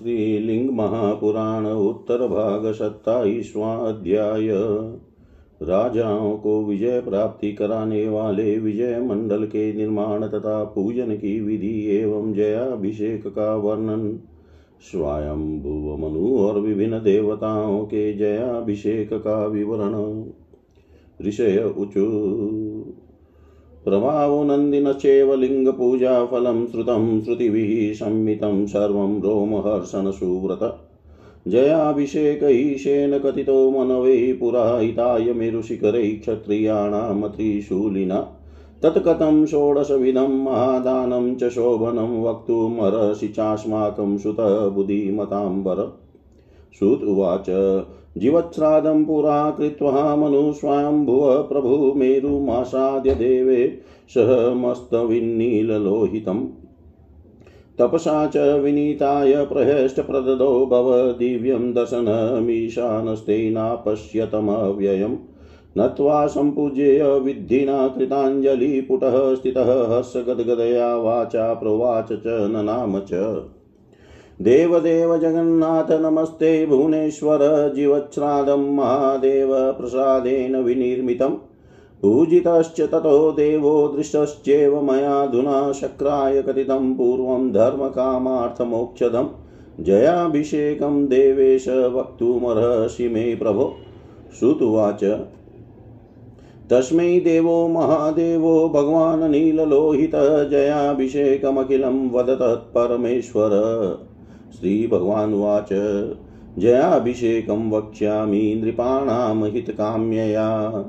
श्रीलिंग उत्तर भाग सत्ताईसवां अध्याय राजाओं को विजय प्राप्ति कराने वाले विजय मंडल के निर्माण तथा पूजन की विधि एवं जयाभिषेक का वर्णन स्वयं भुव मनु और विभिन्न देवताओं के जयाभिषेक का विवरण। ऋषय उचु प्रभावो नन्दिनश्चैव लिङ्गपूजाफलं श्रुतं श्रुतिभिः संमितं सर्वं रोमहर्षणसुव्रत। जयाभिषेकैशेन कथितो मनवै पुरा हिताय मेरुशिखरै क्षत्रियाणामत्रिशूलिना तत्कथं षोडशविधं महादानं च शोभनं वक्तुमर्हसि चास्माकं सुतबुद्धिमताम्बर। श्रुत उवाच जीवच्छ्राद्धं पुरा कृत्वा मनुस्वाम्भुव प्रभु मेरुमासाद्य देवे सहमस्तविन्नीललोहितम् तपसा च विनीताय प्रहष्टप्रददो भव दिव्यं दर्शनमीशानस्तेनापश्यतमव्ययम् नत्वा सम्पूज्य विद्धिना कृताञ्जलिपुटः स्थितः हर्षगद्गदया वाचा प्रोवाच च ननाम च। देवदेव जगन्नाथ, नमस्ते भुवनेश्वर, जीवच्छ्रादं महादेव, प्रसादेन विनिर्मितम्। पूजितश्च ततो देवो दृष्टश्चेव मयाधुना शक्राय कथितं पूर्वं धर्मकामार्थमोक्षदम्। जयाभिषेकं देवेश वक्तुमर्हसि मे प्रभो। श्रुतुवाच। तस्मै देवो महादेवो, भगवान् नीललोहितः, जयाभिषेकमखिलं वदतत्परमेश्वर श्रीभगवानुवाच। जयाभिषेकं वक्ष्यामि नृपाणां हितकाम्यया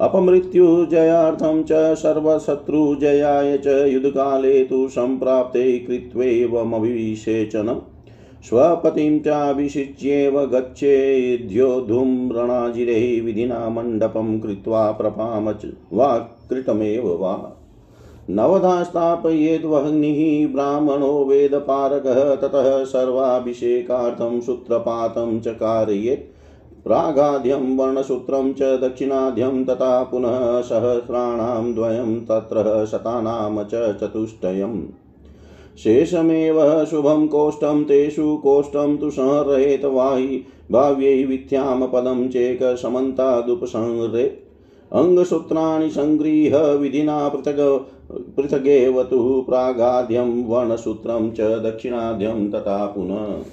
अपमृत्युजयार्थं च सर्वशत्रुजयाय च युद्धकाले तु सम्प्राप्ते कृत्वैवमभिषेचनम् स्वपतिं चाभिषिच्येव गच्छेद्योद्धुं रणाजिरे विधिना मण्डपं कृत्वा प्रपाम वा कृतमेव वा। नवधा ब्राह्मणो वेदपारकः ततः सर्वाभिषेकार्थं सूत्रपातं च कारयेत्। प्रागाद्यं वर्णसूत्रं च दक्षिणाद्यं तथा पुनः सहस्राणां द्वयं तत्र शतानां च चतुष्टयम्। शेषमेव शुभं कोष्ठं तेषु कोष्ठं तु संहरेत् वाहि भाव्यै विद्यां पदं चेकसमन्तादुपसंहरेत् अङ्गसूत्राणि सङ्गृह्य विधिना पृथक् पृथगेव तु प्रागाद्यं वर्णसूत्रं च दक्षिणाद्यं तथा पुनः।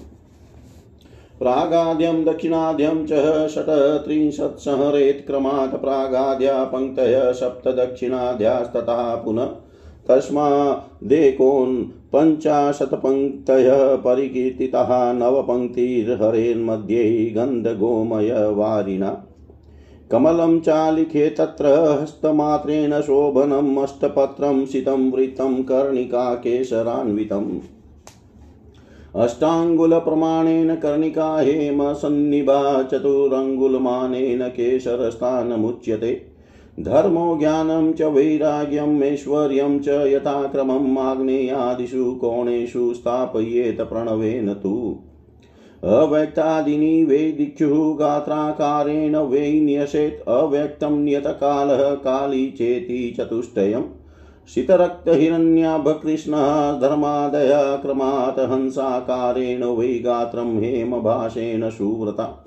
प्रागाद्यं, दक्षिणाद्यं च षट्त्रिंशत्संहरेत् क्रमात् प्रागाद्या पङ्क्तयः सप्तदक्षिणाद्यास्तथा पुनः। तस्मादेकोन् पञ्चाशत्पङ्क्तयः परिकीर्तिताः नवपङ्क्तिर्हरेन्मध्ये गन्धगोमयवारिणा। कमलं चालिखे तत्र हस्तमात्रेण शोभनम् अष्टपत्रं सितं वृत्तं कर्णिका, केशरान्वितम्। अष्टाङ्गुलप्रमाणेन कर्णिका हेम सन्निभा चतुरङ्गुलमानेन केशरस्थानमुच्यते। धर्मो ज्ञानं च वैराग्यम् ऐश्वर्यं च यथाक्रमम्, आग्नेयादिषु कोणेषु स्थापयेत प्रणवेन तु। अव्यक्तादीनि वै दिक्षुः गात्राकारेण वै न्यसेत् अव्यक्तं नियतकालः काली चेति चतुष्टयम्। शीतरक्तहिरण्याभकृष्णः धर्मादय क्रमात् हंसाकारेण वै गात्रं हेमभाषेण सुव्रता।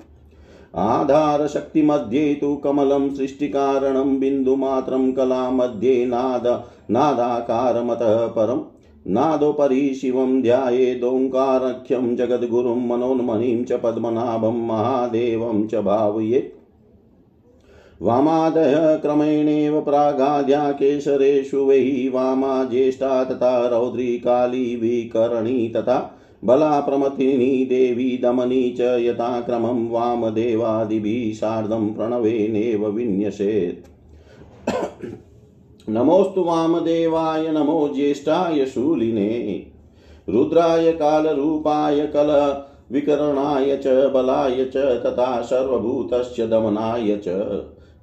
आधारशक्तिमध्ये तु कमलं सृष्टिकारणं बिन्दुमात्रं कलामध्ये नाद नादाकारमतः परम्। नादोपरि शिवं ध्यायेदोङ्कारख्यं जगद्गुरुं मनोन्मणिं च पद्मनाभं महादेवं च भावयेत् वामादयः क्रमेणेव प्रागाद्या केशरेषु वै वामा ज्येष्ठा तथा रौद्री काली विकरणी तथा बला प्रमथिनी देवी दमनी च यथाक्रमं वामदेवादिभिः सार्धं प्रणवेनेव विन्यसेत्। नमोऽस्तु वामदेवाय नमो ज्येष्ठाय शूलिने, रुद्राय कालरूपाय कल विकरणाय च, बलाय च, तथा सर्वभूतस्य दमनाय च।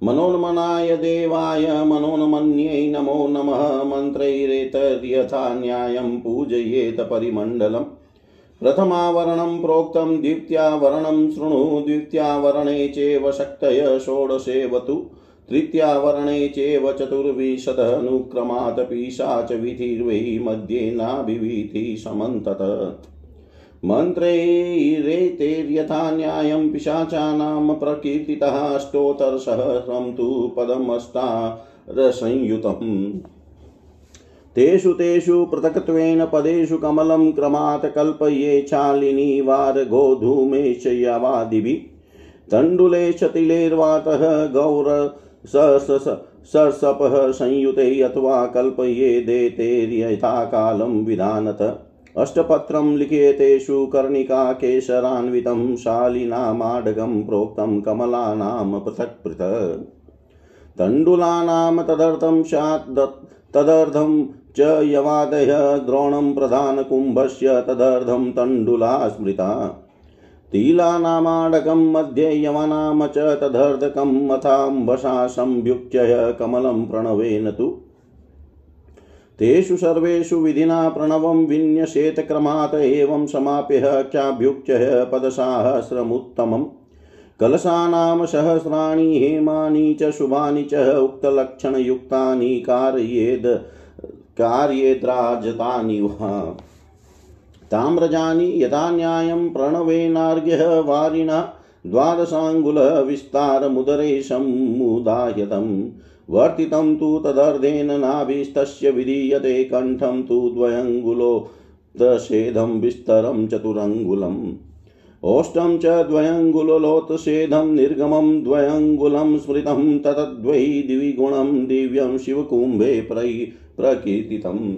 मनोन्मनाय देवाय, मनोन्मन्यै नमो नमः मन्त्रैरेतर्यथा न्यायं पूजयेत परिमण्डलम्। प्रथमावरणं प्रोक्तं, द्वितीयावरणं शृणु, द्वितीयावरणे चैव शक्तय षोडशेवतु तृतीयावर्णे चेव चतुर्विशदनुक्रमात् पिशाच विधिर्वै मध्ये नाभिवीति समन्तत। मन्त्रैरेतेर्यथा न्यायं पिशाचानां प्रकीर्तितः अष्टोत्तरसहस्रं तु पदमष्टारसंयुतम् तेषु तेषु पृथक्त्वेन पदेषु कमलं क्रमात् कल्पये चालिनी वारगोधूमेश यवादिभिः तण्डुले चतिलेर्वातः गौर सर्षपः संयुते अथवा कल्पये देतेर्यथा कालं विधानत अष्टपत्रं लिखेतेषु कर्णिका केशरान्वितं शालिनामाडगं प्रोक्तं कमलानां पृथक् पृथक्। तण्डुलानां तदर्थं स्यात् तदर्थं च यवादय द्रोणं प्रधानकुम्भस्य तदर्थं तण्डुला स्मृता तिलानामाडकं मध्ये यवनाम च तदर्धकं मथाम्बसा संयुक्त्य कमलं प्रणवेन तु। तेषु सर्वेषु विधिना प्रणवं विन्यसेत क्रमात् एवं समाप्य चाभ्युच्य पदसाहस्रमुत्तमम् कलशानां सहस्राणि हेमानि च शुभानि च उक्तलक्षणयुक्तानि कार्येद् कार्येद्राजतानि वा। ताम्रजानि यथा न्यायं प्रणवेनार्घ्यः वारिणा द्वादशाङ्गुलविस्तारमुदरे समुदायतम् वर्तितं तु तदर्धेन नाभिस्तस्य विधीयते कण्ठं तु द्वयङ्गुलोत्सेदं विस्तरं चतुरङ्गुलम्। ओष्ठं च द्वयङ्गुलोत्सेदं निर्गमं द्वयङ्गुलं स्मृतं ततद्वै द्विगुणं दिव्यं शिवकुम्भे प्रै प्रकीर्तितम्।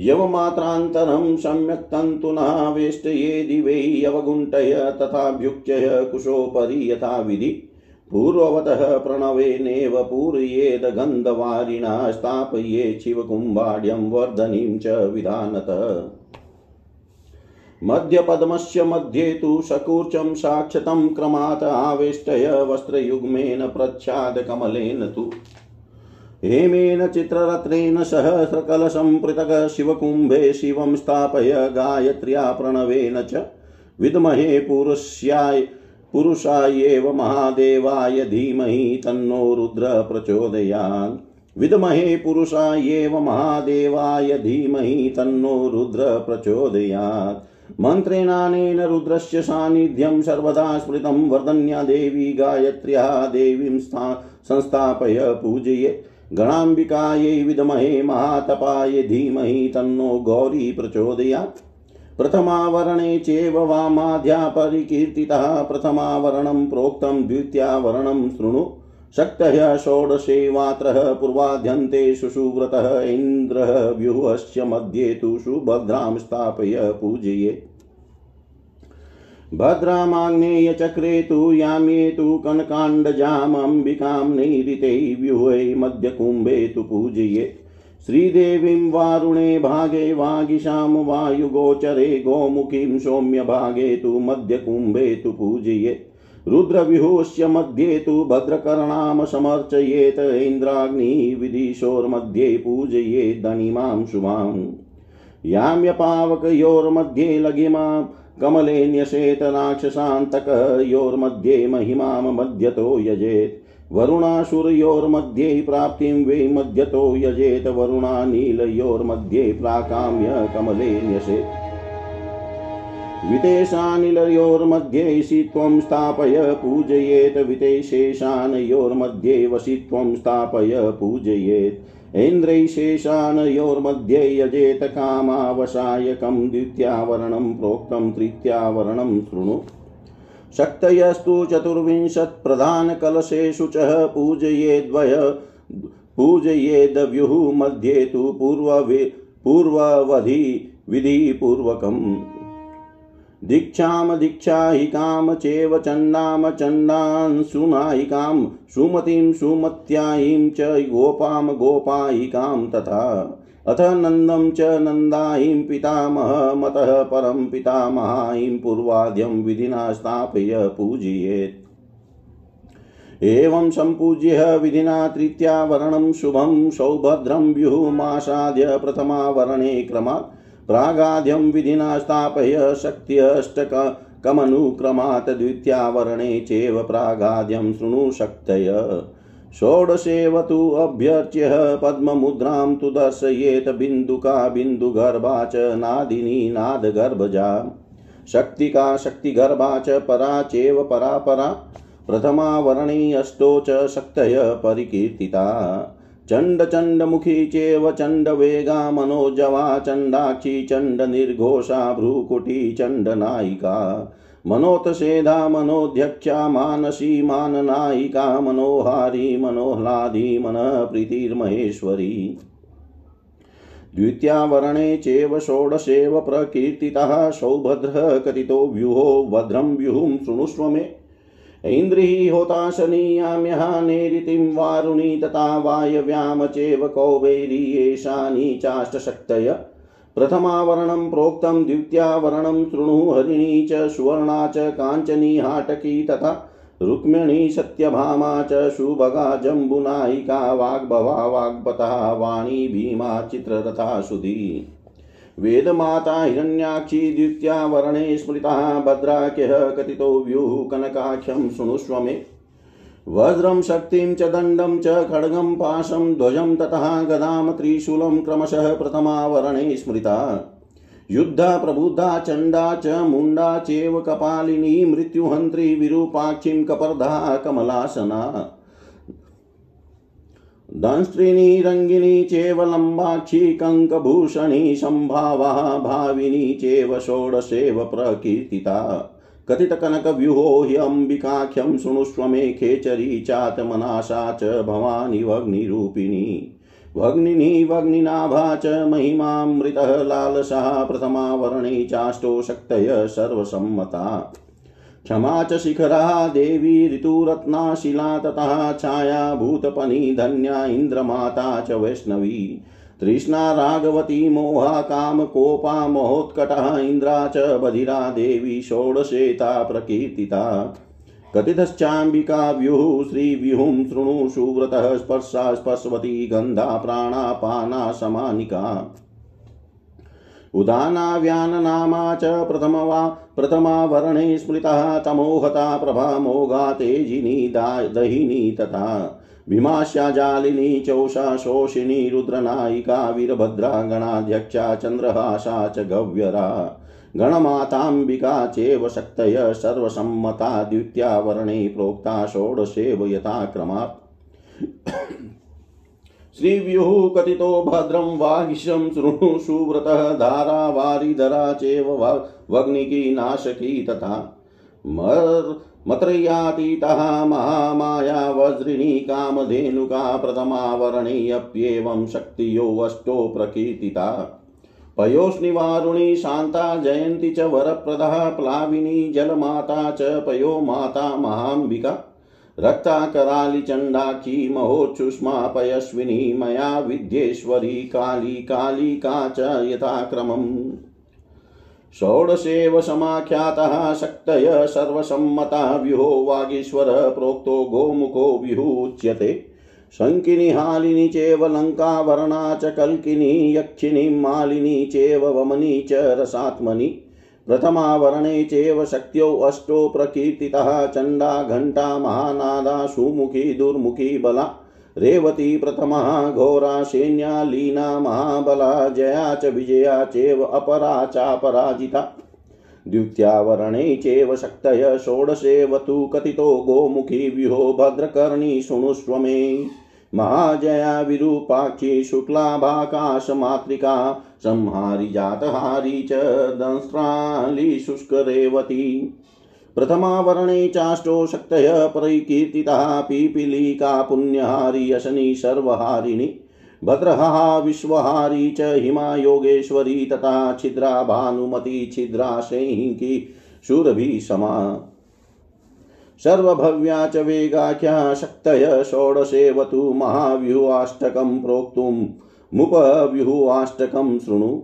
यवमात्रान्तरं सम्यक् तन्तुनावेष्टये दिवै यवगुण्टय तथाभ्युच्चय कुशोपरि यथा विधि पूर्ववतः प्रणवेनेव पूरयेद गन्धवारिणा स्थापयेत् शिवकुम्भाढ्यं वर्धनीं च विधानत। मध्यपद्मस्य मध्ये तु सकूर्चं साक्षतं क्रमात् आवेष्टय वस्त्रयुग्मेन प्रच्छादकमलेन तु। हेमेन चित्ररत्नेन सहस्रकलशं पृथक् शिवकुम्भे शिवं स्थापय गायत्र्या प्रणवेन च। विद्महे पुरुष्याय पुरुषायेव महादेवाय धीमहि तन्नो रुद्र प्रचोदयात्। विद्महे पुरुषायेव महादेवाय धीमहि तन्नो रुद्र प्रचोदयात्। मन्त्रेणानेन रुद्रस्य सान्निध्यं सर्वदा स्मृतं वर्धन्या देवी गायत्र्या देवीं संस्थापय पूजये। गणाम्बिकायै विद्महे महातपाय धीमहि तन्नो गौरी प्रचोदयात्। प्रथमावरणे चेव वामाध्या परिकीर्तितः प्रथमावरणं प्रोक्तं द्वितीयावरणं शृणु। शक्तः षोडशेवात्रः पूर्वाद्यन्ते सुव्रतः इन्द्रः व्यूहस्य मध्ये तु सुभद्रां स्थापय पूजयेत्। भद्रामाग्नेयचक्रे तु याम्ये तु कनकाण्डजामम्बिकां नैरिते व्यूहे मध्यकुम्भे तु पूजयेत् श्रीदेवीं वारुणे भागे वागिशां वायुगोचरे गोमुखीं सौम्यभागे तु मध्यकुम्भे तु पूजयेत् रुद्रविहुस्य मध्ये तु भद्रकर्णां समर्चयेत् इन्द्राग्निविदिशोर्मध्ये पूजयेत् दणिमां शुभाम् याम्यपावकयोर्मध्ये लघिमां कमले न्यसेत राक्षसान्तकयोर्मध्ये महिमां मध्यतो यजेत्। वरुणासुरयोर्मध्ये प्राप्तिं वै मध्यतो यजेत। वरुणानीलयोर्मध्ये प्राकाम्य कमले न्यसेत् वितेशानिलयोर्मध्ये शित्वं स्थापय पूजयेत्। वितेशेषानयोर्मध्ये वशित्वं स्थापय पूजयेत्। ऐन्द्रैशेषानयोर्मध्ये यजेत कामावसायकं द्वितीयावरणं प्रोक्तं तृतीयावरणं शृणु। शक्तयस्तु चतुर्विंशत्प्रधानकलशेषु च पूजयेद्वय पूजयेदव्युः मध्ये तु पूर्ववि पूर्ववधि विधिपूर्वकम्। दीक्षां दीक्षाहिकां चेव चण्डां चण्डान् सुनायिकां सुमतिं सुमत्यायीं च गोपां गोपायिकां तथा। अथ नन्दं च नन्दायीं पितामहमतः परं पितामहायीं पूर्वाद्यं विधिना स्थापय पूजयेत्। एवं सम्पूज्य विधिना तृतीयावरणं शुभं, सौभद्रं व्यूहमासाद्य प्रथमावरणे क्रमात् प्रागाद्यं विधिना स्थापय शक्त्यष्टकमनुक्रमात् द्वितीयावरणे चेव प्रागाद्यं शृणु शक्तय। षोडशेव तु अभ्यर्च्य पद्ममुद्रां तु दर्शयेत् बिन्दुका बिन्दुगर्भा च नादिनी नादगर्भजा। शक्तिका शक्तिगर्भा च परा चेव परा परा प्रथमा वर्णी अष्टो च शक्तय परिकीर्तिता। चण्डचण्डमुखी चेव चण्डवेगा मनोजवा चण्डाक्षी चण्डनिर्घोषा भ्रूकुटी चण्डनायिका। मनोतसेधा मनोध्यक्षा मानसी माननायिका मनोहारी मनोह्लादी मनः प्रीतिर्महेश्वरी द्वितीयावरणे चेव षोडशेव प्रकीर्तितः सौभद्रः कथितो व्यूहो, भद्रं व्यूहुं शृणुष्व मे। इन्द्रिः होताशनीयाम्यः नेरितिं वारुणी तथा वायव्याम चेव कौबेरी एषानि चाष्टशक्तय। प्रथमावरणं प्रोक्तं, द्वितीयावरणं शृणु हरिणी च, सुवर्णा च, काञ्चनी हाटकी तथा रुक्मिणी सत्यभामा च सुभगा जम्बुनायिका, वाग्भवा वाग्पतः वाणी, भीमा चित्ररथा सुधी। वेदमाता हिरण्याक्षी द्वितीया वर्णे स्मृता भद्राख्यः कथितो व्यूः कनकाख्यं शृणुष्व मे। वज्रं शक्तिं च च खड्गं पाशं ध्वजं ततः गदां त्रिशूलं क्रमशः प्रथमावरणे स्मृता। युद्धा प्रबुद्धा चण्डा च मुण्डा चेव कपालिनी मृत्युहन्त्री विरूपाक्षीं कपर्धा कमलासना। दंष्ट्रिणी रङ्गिनी चेव लम्बाक्षी कङ्कभूषणी सम्भावा भाविनी चेव षोडशेव प्रकीर्तिता। कथितकनकव्यूहो ह्यम्बिकाख्यं शृणुष्व मे खेचरी चातमनाशा च भवानी वग्निरूपिणी भग्निनी भग्निनाभा च महिमामृतः लालसा चाष्टो शक्तय सर्वसम्मता। क्षमा च शिखरा देवी ऋतुरत्नाशिला ततः छाया भूतपनी धन्या इन्द्रमाता च वैष्णवी। तृष्णा रागवती मोहा कामकोपा महोत्कटः इन्द्रा च, बधिरा देवी षोडशेता प्रकीर्तिता। कथितश्चाम्बिका, व्युः, श्रीव्युहुं, शृणु, सुव्रतः, स्पर्शा, स्पर्शवती, गन्धा प्राणापाना समानिका। उदानाव्याननामा च प्रथमवा प्रथमावरणे स्मृतः तमोहता प्रभा मोघा तेजिनी दहिनी तथा। भीमास्या जालिनी, चौषा शोषिणी रुद्रनायिका, वीरभद्रा, गणाध्यक्षा चन्द्रहासा च गव्यरा। गणमाताम्बिका चेव शक्तय, सर्वसम्मता द्वितीयावरणे प्रोक्ता, षोडशेव यथाक्रमात् श्रीव्युः कथितो भद्रं वागिशं शृणु सुव्रतः धारा वारिधरा चेव वग्निकी नाशकी तथा। मत्रयातीतः महामाया वज्रिणी कामधेनुका प्रथमावरणेऽप्येवं शक्तियोऽष्टो प्रकीर्तिता। पयोस्निवारुणी शान्ता जयन्ती च वरप्रदः, प्लाविनी जलमाता च पयो माता महाम्बिका। रक्ता करालिचण्डाक्षी महोच्छुष्मा पयस्विनी मया विद्येश्वरी काली कालिका च यथाक्रमम्। षोडशेव समाख्यातः शक्तय सर्वसम्मता व्युहो वागीश्वरः प्रोक्तो गोमुखो व्युच्यते शङ्किनी हालिनी चेव लङ्कावरणा च कल्किनी यक्षिणी मालिनी चेव वमनी च रसात्मनि। प्रथमावरणे चेव शक्त्यो अष्टो प्रकीर्तितः, चण्डा, घण्टा, महानादा, सुमुखी, दुर्मुखी, बला। रेवती प्रथमा, घोरा सैन्या लीना, महाबला, जया च विजया, चेव अपरा, चापराजिता। द्वितीयावरणे चेव शक्तय षोडशेव तु कथितो, गोमुखी, व्यूहो, भद्रकर्णी शृणुष्व मे महाजया विरूपाक्षी शुक्लाभाकाशमातृका, संहारि जातहारी च दंस्त्राली शुष्करेवती। प्रथमावरणे चाष्टो शक्तय परिकीर्तितः, पीपीलिका पुण्यहारी यशनी सर्वहारिणी भद्रहा विश्वहारी च हिमा योगेश्वरी तथा छिद्रा भानुमती छिद्रा शैकी शूरभि समा सर्वभव्या च वेगाख्या शक्तय षोडशेवतु महाव्यूहाष्टकं प्रोक्तुं मुपव्यूहाष्टकं शृणु।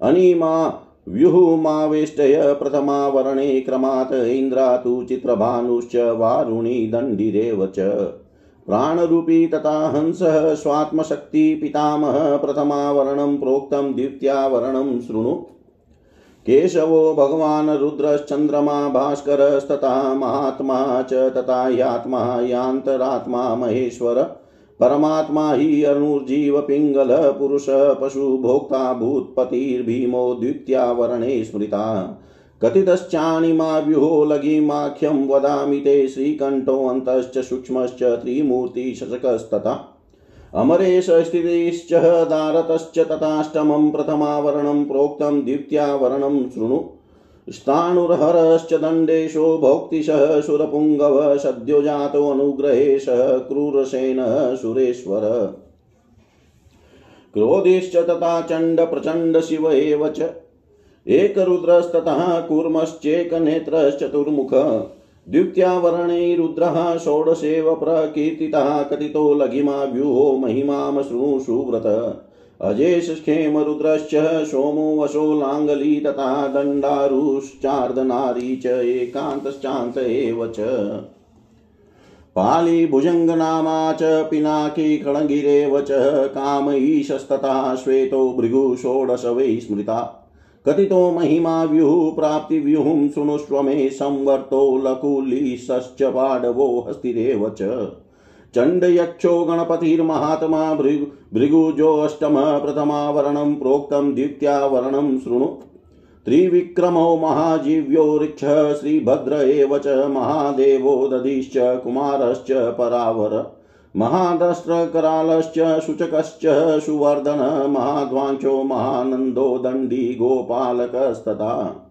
अनिमा व्यूहुमावेष्टय प्रथमावरणे क्रमात् इन्द्रा तु चित्रभानुश्च वारुणी दण्डिरेव च। प्राणरूपी तथा हंसः स्वात्मशक्ति पितामह प्रथमावरणं प्रोक्तं द्वितीयावरणं शृणु। केशवो भगवान् रुद्रश्चन्द्रमा, भास्करस्तथा महात्मा च, तथा ह्यात्मा यान्तरात्मा महेश्वर। परमात्मा हि अनुर्जीवपिङ्गलः पुरुषः पशुभोक्ता भूत्पतिर्भीमो द्वितीयावरणे स्मृता। कथितश्चाणिमाव्युहो लघिमाख्यं वदामि ते श्रीकण्ठोऽन्तश्च सूक्ष्मश्च त्रिमूर्तिशशकस्तथा अमरेश स्थितिश्च दारतश्च तथाष्टमं प्रथमावरणं प्रोक्तं द्वितीयावरणं शृणु। स्थाणुर्हरश्च दण्डेशो भोक्तिशः सुरपुङ्गव सद्यो जातोऽनुग्रहेशः क्रूरसेनः सुरेश्वर। क्रोधिश्च तथा चण्ड शिव एव च। एकरुद्रस्ततः कूर्मश्चेकनेत्रश्चतुर्मुख। द्वितीयावरणे रुद्रः षोडशेव प्रकीर्तितः कथितो लघिमा व्यूहो महिमां शृणु सुव्रत। अजेशखेमरुद्रश्च सोमो वशो लाङ्गली तथा दण्डारुश्चार्दनारी च एकान्तश्चान्त एव च। पालीभुजङ्गनामा च पिनाकी खणगिरेव च कामईशस्तथा श्वेतो भृगु षोडश वै स्मृता। कथितो महिमा व्युः प्राप्तिव्यूहं शृणुष्व मे संवर्तो लकुलीशश्च पाडवो हस्तिरेव च। चण्डयक्षो गणपतिर्महात्मा भृगुजोऽष्टमः प्रथमावरणं प्रोक्तं द्वितीयावरणं शृणु। त्रिविक्रमो महाजीव्यो ऋक्षः श्रीभद्र एव च महादेवो दधिश्च कुमारश्च परावर। महादस्त्रकरालश्च शुचकश्च सुवर्धन, महाध्वांचो, महानन्दो, दण्डी गोपालकस्तथा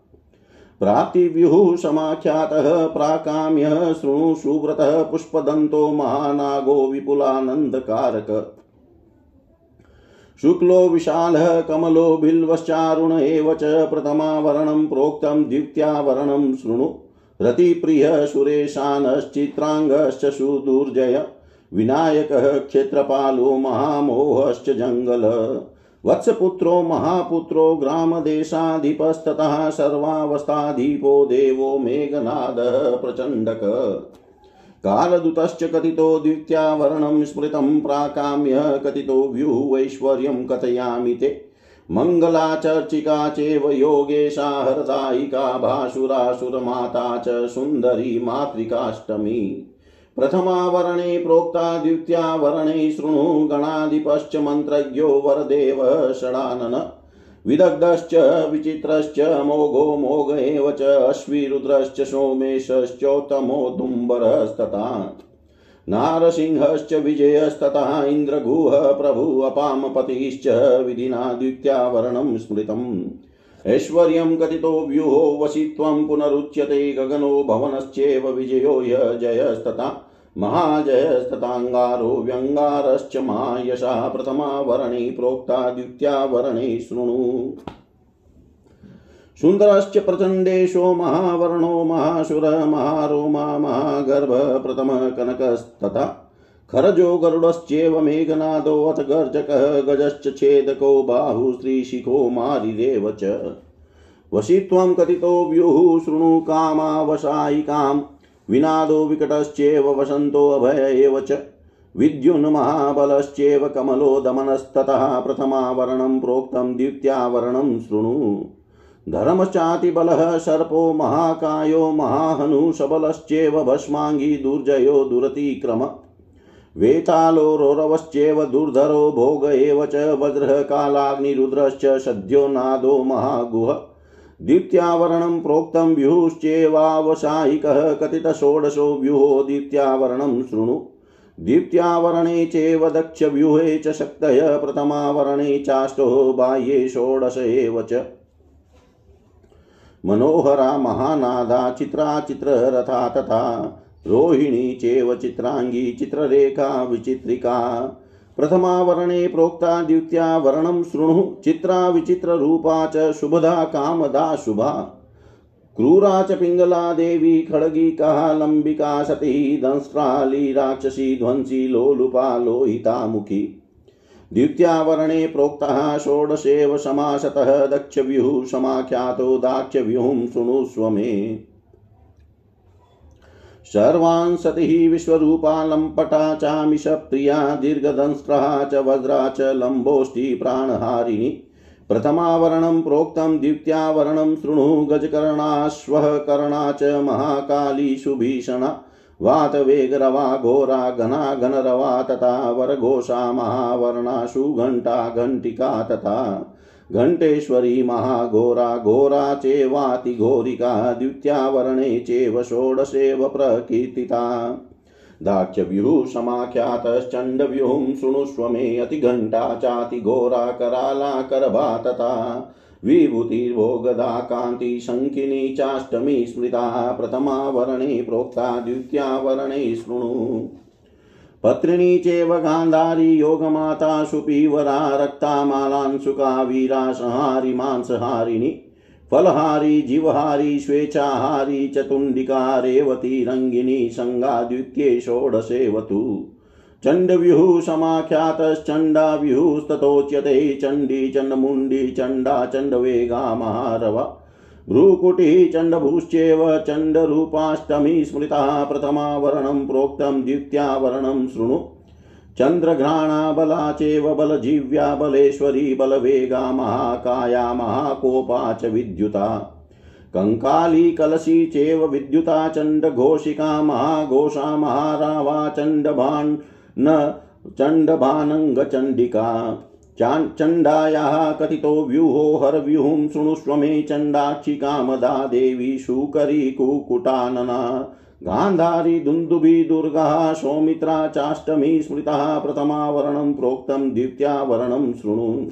प्राप्तिव्युः समाख्यातः, प्राकाम्यः शृणु सुव्रतः, पुष्पदन्तो, महानागो, विपुलानन्दकारक। शुक्लो, विशालः, कमलो, बिल्वश्चारुण एव च प्रथमावरणं प्रोक्तं, द्वितीयावरणं शृणु रतिप्रियः, सुरेशानश्चित्राङ्गश्च सुदुर्जय। विनायकः क्षेत्रपालो महामोहश्च जङ्गल। वत्सपुत्रो, महापुत्रो, ग्रामदेशाधिपस्ततः, सर्वावस्थाधिपो देवो मेघनादः प्रचण्डक। कालदूतश्च कथितो द्वितीयावर्णं स्मृतं प्राकाम्य, कथितो व्यूहैश्वर्यं कथयामि ते। मङ्गलाचर्चिका चैव योगेशा, हरदायिका, भासुरासुरमाता च सुन्दरी मातृकाष्टमी। प्रथमावरणे प्रोक्ता द्वितीयावरणे शृणु गणाधिपश्च मन्त्रज्ञो वरदेव षडानन, विदग्धश्च विचित्रश्च मोघो मोघ एव च अश्विरुद्रश्च सोमेशश्चोत्तमोदुम्बरस्तथा नारसिंहश्च विजयस्ततः इन्द्रगुह प्रभु अपामपतिश्च विधिना द्वितीयावरणं स्मृतम्। ऐश्वर्यं कथितो व्यूहो वसित्वं पुनरुच्यते गगनो भवनश्चेव विजयो य जयस्तथा। महाजयस्तथाङ्गारो व्यङ्गारश्च मायशा प्रथमावरणे प्रोक्ता द्वितीयावरणे शृणु। सुन्दरश्च प्रचण्डेशो महावर्णो महाशुर महारोमा महागर्भ प्रथमः कनकस्तथा। खरजो गरुडश्चेव मेघनादोऽथ गर्जकः गजश्च छेदको बाहु स्त्रीशिखो मारिरेव च। वशित्वं कथितो व्युः शृणु कामावसायिकां विनादो विकटश्चेव वसन्तोऽभय एव च। विद्युन्महाबलश्चेव कमलो दमनस्ततः प्रथमावरणं प्रोक्तं द्वितीयावरणं शृणु। धर्मश्चातिबलः सर्पो महाकायो महाहनुशबलश्चेव भस्माङ्गी दुर्जयो दुरतिक्रम। वेतालो रोरवश्चेव दुर्धरो भोग एव च वज्रः कालाग्निरुद्रश्च सद्यो नादो महागुह। द्वितीयावरणं प्रोक्तं व्यूश्चेवावसायिकः कथितषोडशो व्यूहो द्वितीयावरणं शृणु। द्वितीयावरणे चैव दक्षव्यूहे च शक्तय, प्रथमावरणे चाष्टो बाह्ये षोडश एव च। मनोहरा महानादा चित्रा चित्ररथा तथा, रोहिणी चेव चित्राङ्गी चित्ररेखा विचित्रिका। प्रथमावरणे प्रोक्ता द्वितीयावरणं शृणु, चित्रा विचित्ररूपा च शुभदा, कामदा शुभा। क्रूरा च पिङ्गला देवी खड्गिका लम्बिका सती दंष्ट्राली राक्षसी, ध्वंसी, लोलुपा लोहितामुखी द्वितीयावरणे प्रोक्तः षोडशेव समासतः दक्षव्युः समाख्यातो, दाक्षव्युहं शृणुष्व मे सर्वान् सतिः विश्वरूपा लम्पटा चामिषप्रिया दीर्घदंष्ट्रा च वज्रा च लम्बोष्ठी प्राणहारिणी। प्रथमावरणं प्रोक्तं, द्वितीयावरणं शृणु गजकर्णाश्वः कर्णा च महाकाली सुभीषणा वातवेगरवा घोरा घना घनरवा तथा वरघोषा महावर्णा सुघण्टा घण्टिका तथा। घण्टेश्वरी महाघोरा, घोरा चेवातिघोरिका द्वितीयावरणे चेव षोडशेव प्रकीर्तिता। दाक्ष्यव्यूः समाख्यातश्चण्डव्यूहं शृणुष्व मे अतिघण्टा चातिघोरा कराला करभा तथा विभूतिर्भोगदा कान्ति शङ्किनी चाष्टमी स्मृता प्रथमा वर्णे प्रोक्ता द्वितीया वर्णे शृणु। पत्रिणी चेव गान्धारी योगमाता सुपीवरा रक्तामालांशुका वीरा संहारि मांसहारिणी, फलहारी, जीवहारी, स्वेच्छाहारी, चतुण्डिका, रेवती, रङ्गिनी, सङ्गा, द्वितीये, षोडशेवतु। चण्डव्यूः समाख्यातश्चण्डाव्यूस्ततोच्यते चण्डी, चण्डमुण्डी, चण्डा, चण्डवेगा, महारवा। भ्रूकुटिः चण्डभूश्चेव चण्डरूपाष्टमी स्मृता प्रथमा वर्णं प्रोक्तं द्वितीया वर्णं शृणु। चन्द्रघ्राणा चेव बलजीव्या बलेश्वरी बलवेगा महाकाया महाकोपा च विद्युता। कङ्काली कलशी चेव विद्युता चण्डघोषिका महाघोषा महारावा चण्डभान् न चण्डभानङ्गचण्डिका। चण्डायाः कथितो व्यूहो हरव्यूहं शृणुष्व मे चण्डाक्षि कामदा देवी शूकरी कुकुटानना। गान्धारी दुन्दुभि दुर्गा सौमित्रा चाष्टमी स्मृतः प्रथमावरणं प्रोक्तं द्वितीयावरणं शृणु।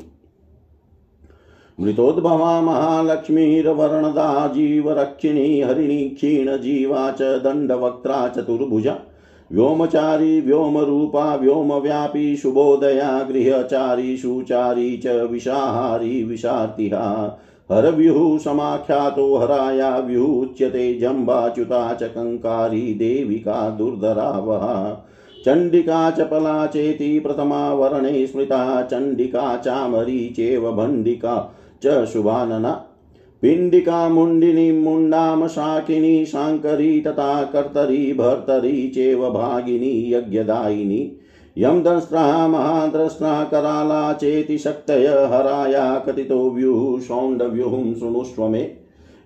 मृतोद्भवा महालक्ष्मीर्वर्णदा जीवरक्षिणी हरिणी क्षीणजीवा च दण्डवक्त्रा चतुर्भुजा। व्योमचारी व्योम व्योमरूपा, व्योमव्यापी, शुभोदया, गृहचारी सुचारी च, विषाहारी, विषार्तिहा। हरव्युः समाख्यातो हराया, व्युच्यते जम्बाच्युता च कङ्कारी देविका दुर्धरा वः चण्डिका च पला चेति, प्रथमा वर्णे स्मृता, चण्डिका चामरी चेव भण्डिका च शुभानना। पिण्डिका मुण्डिनी मुण्डां शाकिनी शाङ्करी तथा कर्तरी, भर्तरी, चेव भागिनी, यज्ञदायिनी यं दंस्त्राः महाद्रस्त्रा, कराला, चेति, शक्तय, हराया, कथितो व्यूः सौण्डव्यूहं शृणुष्व मे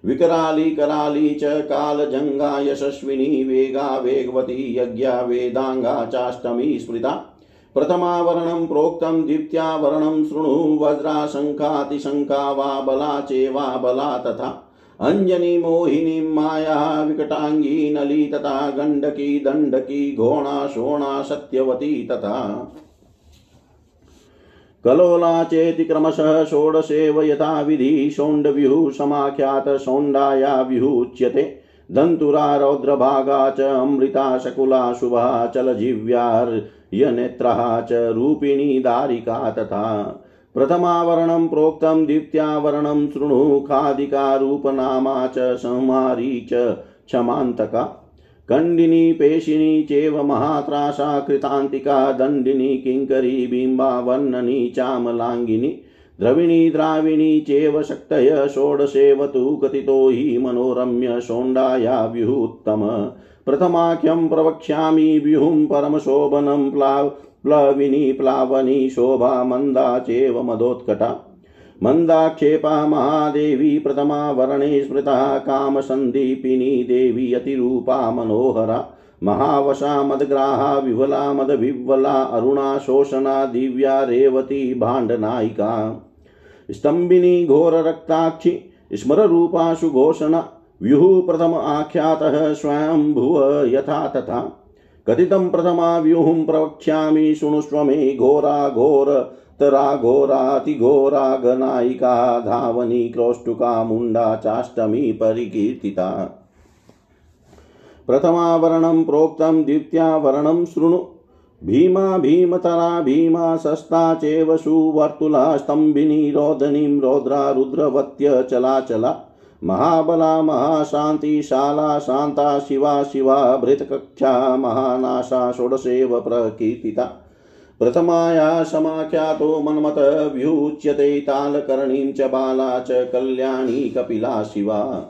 विकराली, कराली च, कालजङ्गा, यशस्विनी, वेगा, वेगवती, यज्ञा, वेदाङ्गा, चाष्टमी, स्मृता प्रथमावरणं प्रोक्तं द्वितीयावरणं शृणु वज्राशङ्कातिशङ्का वा बला चेवा बला तथा। अञ्जनी मोहिनी माया विकटाङ्गी नली तथा गण्डकी दण्डकी घोणा शोणा सत्यवती तथा। कलोला चेति क्रमशः षोडशेव यथाविधि शोण्डव्युः समाख्यात शोण्डाया व्युच्यते दन्तुरा रौद्रभागा च, अमृता शकुला शुभा चलजिव्यार्यनेत्रः च, रूपिणी दारिका तथा प्रथमावरणं प्रोक्तं, द्वितीयावरणं शृणु, खादिका रूपनामा च, संहारी च, क्षमान्तका। कण्डिनी, पेशिनी, चेव महात्रासा कृतान्तिका, दण्डिनी, किङ्करी, बिम्बा वर्णनी चामलाङ्गिनी। द्रविणी द्राविणी चेव शक्तय षोडशेवतु कथितो हि मनोरम्य शोण्डाया व्युत्तम। प्रथमाख्यं प्रवक्ष्यामि व्युहुं परमशोभनं प्लाव प्लविनी प्लावनी शोभा मन्दा चेव मदोत्कटा। मन्दाक्षेपा महादेवी प्रथमा वर्णे स्मृता कामसन्दीपिनी देवी अतिरूपा मनोहरा। महावशा मदग्राहा विवला मदविह्वला अरुणा शोषणा दिव्या रेवती भाण्डनायिका। स्तम्भिनी घोररक्ताक्षि, स्मररूपाशु घोषणा, व्युः प्रथम आख्यातः स्वयंभुव यथा तथा। कथितं प्रथमा व्यूहं प्रवक्ष्यामि शृणुष्व मे घोरा घोर, तरा घोरातिघोरा गनायिका धावनी क्रौष्टुका मुण्डा चाष्टमी परिकीर्तिता। प्रथमावरणं प्रोक्तं, द्वितीयावरणं शृणु। भीमा, भीमतरा, भीमा शस्ता चेव सुवर्तुला, स्तम्भिनी, रोदनीं, रौद्रा, रुद्रवत्य चलाचला महाबला महाशान्तिशाला शान्ता शिवा शिवा, भृतकक्षा, महानाशा षोडशेव प्रकीर्तिता। प्रथमाया समाख्यातो मन्मथव्युच्यते तालकर्णीं च बाला च कल्याणी कपिला शिवा।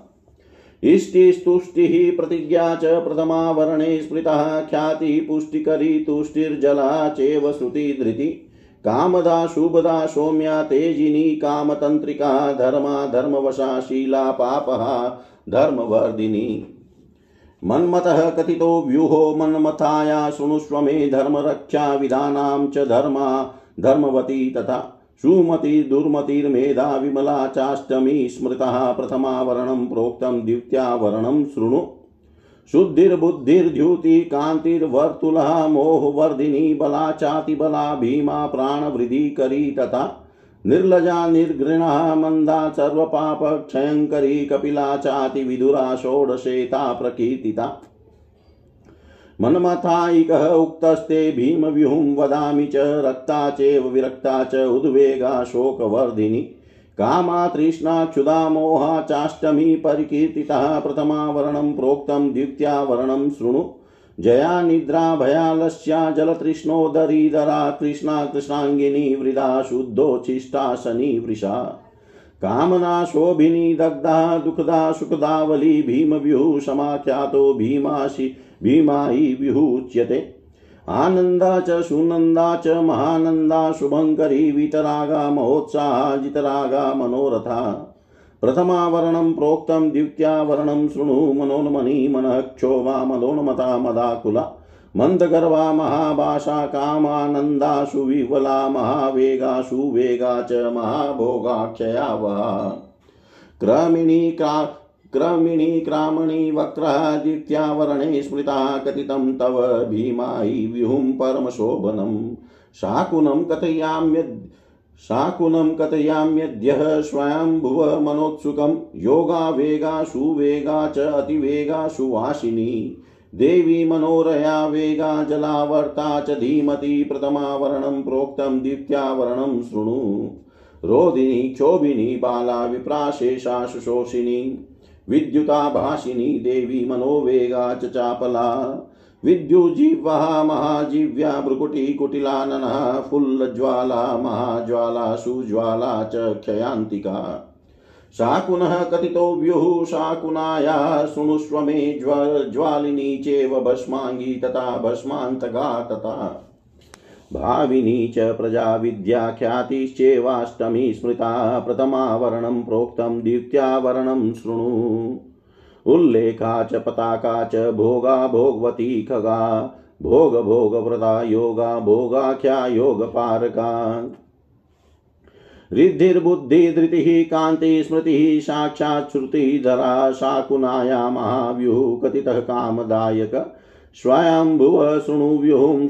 इष्टिस्तुष्टिः प्रतिज्ञा च प्रथमावरणे स्मृतः ख्यातिः पुष्टिकरी तुष्टिर्जला चेव श्रुतिधृति कामदा, शुभदा, सौम्या, तेजिनी, कामतन्त्रिका, धर्मा, धर्मवशा, शीला पापहा धर्मवर्धिनी। मन्मथः कथितो व्यूहो मन्मथाया शृणुष्व मे धर्मरक्षाविधानां च धर्मा, धर्मवती तथा। सुमति दुर्मतिर्मेधा विमला चाष्टमी स्मृतः प्रथमावरणं प्रोक्तं द्वितीयावरणं शृणु। शुद्धिर्बुद्धिर्द्युति कान्तिर्वर्तुलः मोहवर्धिनी बला चातिबला भीमा प्राणवृद्धिकरी तथा निर्लजा निर्घृणा मन्दा सर्वपापक्षयङ्करी कपिला चातिविदुरा षोडशेता प्रकीर्तिता। मन्मथायिकः उक्तस्ते भीमव्यूहं वदामि च, रक्ता चेव विरक्ता च, उद्वेगा शोकवर्धिनी। कामा तृष्णा क्षुधा मोहा चाष्टमी परिकीर्तितः प्रथमावरणं प्रोक्तं, द्वितीयावरणं शृणु। जया निद्रा भयालस्या जलतृष्णोदरीधरा कृष्णा कृष्णाङ्गिनी वृदा शुद्धोच्छिष्टा शनि वृषा। कामना शोभिनी दग्धा दुःखदा सुखदावली भीमव्यूः समाख्यातो भीमाशि भीमायि विहुच्यते। आनन्दा च सुनन्दा च महानन्दा शुभङ्करी वीतरागा महोत्साहा जितरागा मनोरथा। प्रथमावरणं प्रोक्तं, द्वितीयावरणं शृणु, मनोन्मनी मनः क्षोभा मदोन्मता मदाकुला। मन्दगर्वा महाभाषा कामानन्दा सुविवला, महावेगा, सुवेगा च महाभोगाक्षया वहा क्रमिणी क्रा क्रमिणी क्रामणी वक्रादित्यावरणे स्मृता कथितं तव भीमायि व्युहुं परमशोभनं। शाकुनं कथयाम्यद् शाकुनं कथयाम्यद्यः स्वयंभुव मनोत्सुकं। योगावेगा, सुवेगा च अतिवेगा, सुवासिनी। देवी मनोरया वेगा, जलावर्ता च धीमती, प्रथमावरणं प्रोक्तं शृणु। रोदिनी, क्षोभिनी, बाला विप्राशेषा सुशोषिणी विद्युताभाषिनी देवी मनोवेगा च चापला। विद्युजिह्वा महाजिव्या भ्रुकुटिकुटिलाननः फुल्लज्वाला महाज्वाला, सुज्वाला च क्षयान्तिका शाकुनः कथितो व्युः शाकुनाया शृणुष्व मे ज्व ज्वालिनी चेव भस्माङ्गी तथा भस्मान्तका तथा। भाविनी च प्रजाविद्याख्यातिश्चेवाष्टमी स्मृता प्रथमावरणं प्रोक्तं द्वितीयावरणं शृणु। उल्लेखा च, पताका च, भोगा भोगवती खगा, भोगभोगव्रता योगा, भोगाख्या योगपारका। रिद्धिर्बुद्धिधृतिः कान्तिः, स्मृतिः, साक्षात् श्रुतिधरा शाकुनाया महाव्युः कथितः कामदायक स्वयंभुव शृणुव्युहुं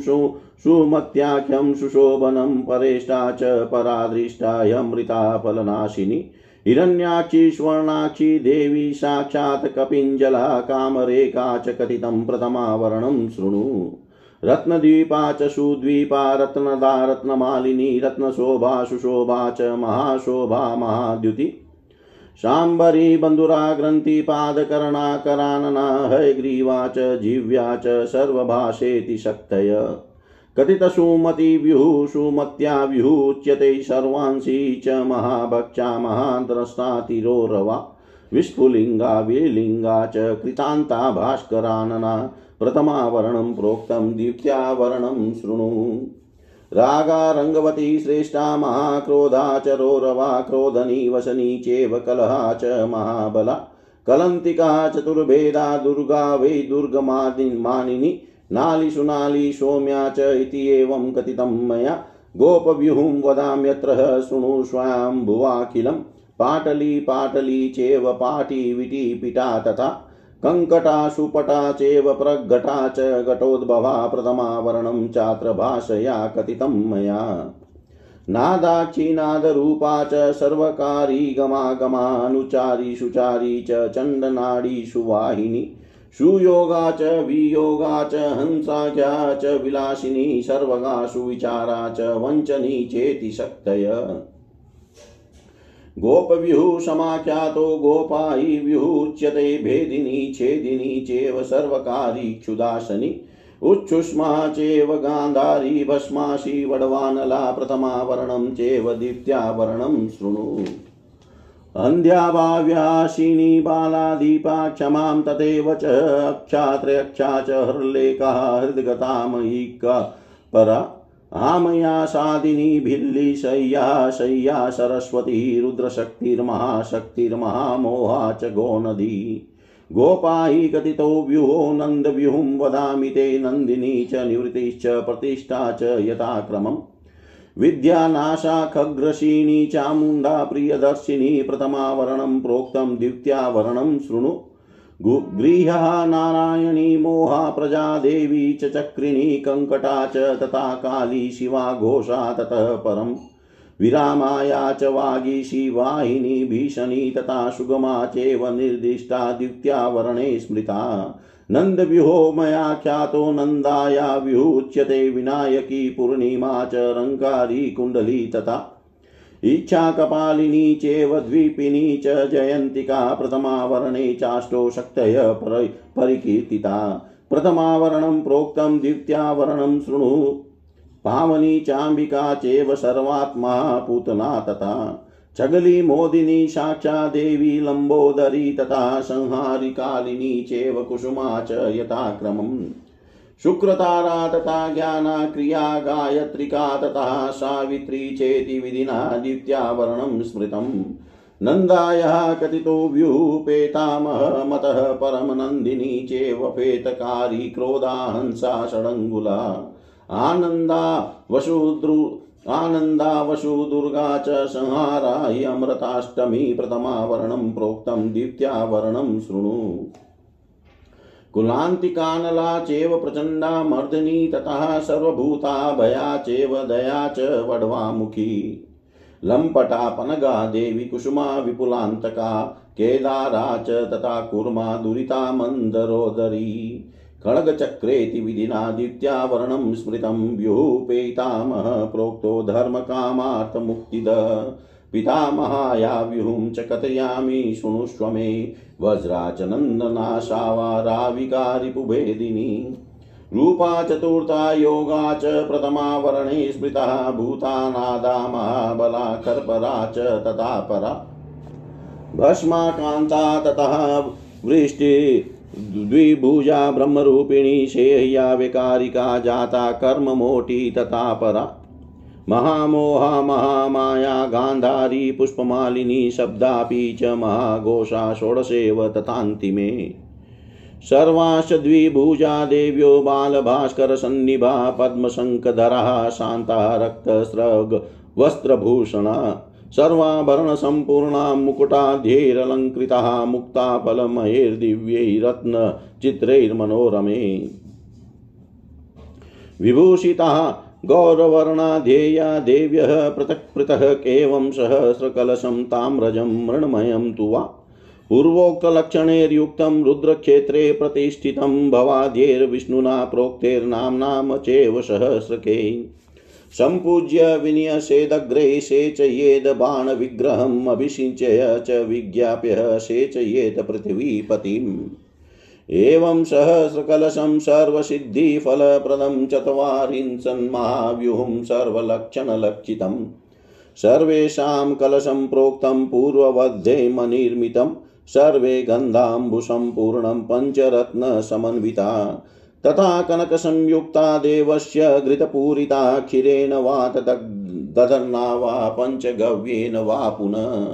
सुमत्याख्यं सुशोभनं परेष्टा च परादृष्टायमृता फलनाशिनी हिरण्याक्षी, स्वर्णाक्षी, देवी साक्षात् कपिञ्जला, कामरेखा च कथितं प्रथमावरणं शृणु। रत्नद्वीपा च सुद्वीपा, रत्नदा, रत्नमालिनी, रत्नशोभा, सुशोभा च महाशोभा, महाद्युति। शाम्बरी, बन्धुरा ग्रन्थिपादकर्णा करानना, हयग्रीवा च, जीव्या च, सर्वभाषेति शक्तय। कथितसुमतिव्युः सुमत्याव्युच्यते सर्वांशी च महाभक्षा महाद्रष्टातिरोरवा विस्फुलिङ्गा विलिङ्गा च कृतान्ता भास्करानना, प्रथमावरणं प्रोक्तं द्वितीयावरणं शृणु। रागा रङ्गवती श्रेष्ठा महाक्रोधा च रोरवा क्रोधनी वसनी चेव कलहा च महाबला कलन्तिका चतुर्भेदा दुर्गा वै दुर्गमानिनी नालिषु सौम्या च इति एवं कथितं मया गोपव्यूहं वदाम्यत्र शृणु स्वाम्भुवाखिलं पाटली पाटली चेव पाटीविटी पिटा तथा। कङ्कटा सुपटा चेव प्रघटा च घटोद्भवा प्रथमावरणं चात्र भाषया कथितं मया। नादाक्षिनादरूपा च सर्वकारी गमागमानुचारी सुचारी च चण्डनाडी सुवाहिनी सुयोगा च, वियोगा च हंसाख्या च, विलासिनी, सर्वगा सुविचारा च, वञ्चनी चेति शक्तय। गोपव्युः समाख्यातो, गोपायि व्युच्यते भेदिनी, छेदिनी चेव सर्वकारी क्षुदासनी। उच्छुष्मा चेव गान्धारी भस्माशी वडवानला प्रथमावरणं चेव दीप्त्यावरणं शृणु। अन्ध्याभाव्याशिनी बालादीपा क्षमां तथैव च अक्षात्रयक्षा च हृल्लेखा हृद्गतामयिका परा आमया सादिनी भिल्ली शय्या शय्या सरस्वती रुद्रशक्तिर्महाशक्तिर्महामोहा च गोनदी। गोपायि कथितो व्यूहो नन्दव्यूहं वदामि ते नन्दिनी च निवृत्तिश्च प्रतिष्ठा च यथाक्रमम्। विद्यानाशा खग्रशिणी चामुण्डा प्रियदर्शिनी प्रथमावरणं प्रोक्तं द्वितीयावरणं शृणु। गृह्यः नारायणी, मोहा प्रजा देवी च चक्रिणी, कङ्कटा च तथा काली, शिवा, घोषा ततः परम्। विरामाया च वागीशी वाहिनी भीषणी तथा सुगमा चेव निर्दिष्टा द्वितीयावरणे स्मृता। नन्दव्यूहो मया ख्यातो नन्दाया व्युच्यते विनायकी पूर्णिमा च रङ्कारी कुण्डली तथा इच्छाकपालिनी चेव द्वीपिनी च जयन्तिका प्रथमावरणे चाष्टो शक्तय परिकीर्तिता। प्रथमावरणं प्रोक्तं, द्वितीयावरणं शृणु। पावनी चाम्बिका चेव सर्वात्मा पूतना तथा चगली मोदिनी साक्षा देवी लम्बोदरी तथा संहारि कालिनी चेव कुसुमा च यथाक्रमम्। शुक्रतारा तथा ज्ञाना क्रिया गायत्रिका तथा सावित्री चेति विधिना द्वितीयावरणं स्मृतम्। नन्दायः कथितो व्यूपेतामह मतः परमनन्दिनी चेव फेतकारी क्रोधा हंसा षडङ्गुला। आनन्दा वसुद्रु आनन्दा वसुदुर्गा च संहारा हि अमृताष्टमी प्रथमावरणं प्रोक्तं द्वितीयावरणं शृणु। कुलान्तिकानला चेव प्रचण्डा मर्दिनी ततः सर्वभूता भया चेव दया च वड्वामुखी। लम्पटा पनगा देवी कुसुमा विपुलान्तका, केदारा च तथा कुर्मा दुरिता मन्दरोदरी। खड्गचक्रेति विधिना द्वितीयावरणं स्मृतं व्यूपेतामः प्रोक्तो धर्मकामार्थमुक्तिद। पितामहायाव्युहुं च कथयामि शृणुष्व मे वज्राचनन्दनाशावाराविकारिपुभेदिनी रूपा चतुर्था योगा च प्रथमावरणे स्मृता भूतानादा महाबला कर्परा च तथा परा। भस्माकान्ता ततः वृष्टि द्विभुजा ब्रह्मरूपिणी शेह्या विकारिका जाता कर्म मोटी तथा परा। महामोहा, महामाया, गान्धारी, पुष्पमालिनी, शब्दापि च महाघोषा, षोडशेव तथान्तिमे। सर्वाश्च द्विभुजा देव्यो बालभास्करसन्निभा पद्मशङ्कधरः, शान्ता रक्तस्रग, वस्त्रभूषणा। सर्वाभरणसम्पूर्णा मुकुटाध्यैरलङ्कृताः मुक्ताफलमयैर्दिव्यैरत्नचित्रैर्मनोरमे विभूषिताः गौरवर्णाध्येया देव्यः पृथक् पृथक् एवं सहस्रकलशं ताम्रजं मृण्मयं तु वा। पूर्वोक्तलक्षणैर्युक्तं रुद्रक्षेत्रे प्रतिष्ठितं भवाद्यैर्विष्णुना प्रोक्तेर्नाम्नाम चैव सहस्रके। सम्पूज्य विन्यसेदग्रे सेचयेद बाणविग्रहम् अभिषिञ्चय च विज्ञाप्य सेचयेत पृथिवीपतिम्। एवं सहस्रकलशं सर्वसिद्धिफलप्रदं चत्वारिंशन्महाव्यूहं सर्वलक्षणलक्षितम्। सर्वेषां कलशं प्रोक्तं पूर्ववद्धेमनिर्मितं सर्वे गन्धाम्बुसं पूर्णं पञ्चरत्नसमन्विता। तथा कनकसंयुक्ता देवस्य घृतपूरिता क्षीरेण वा दधन्ना वा पञ्चगव्येन वा पुनः।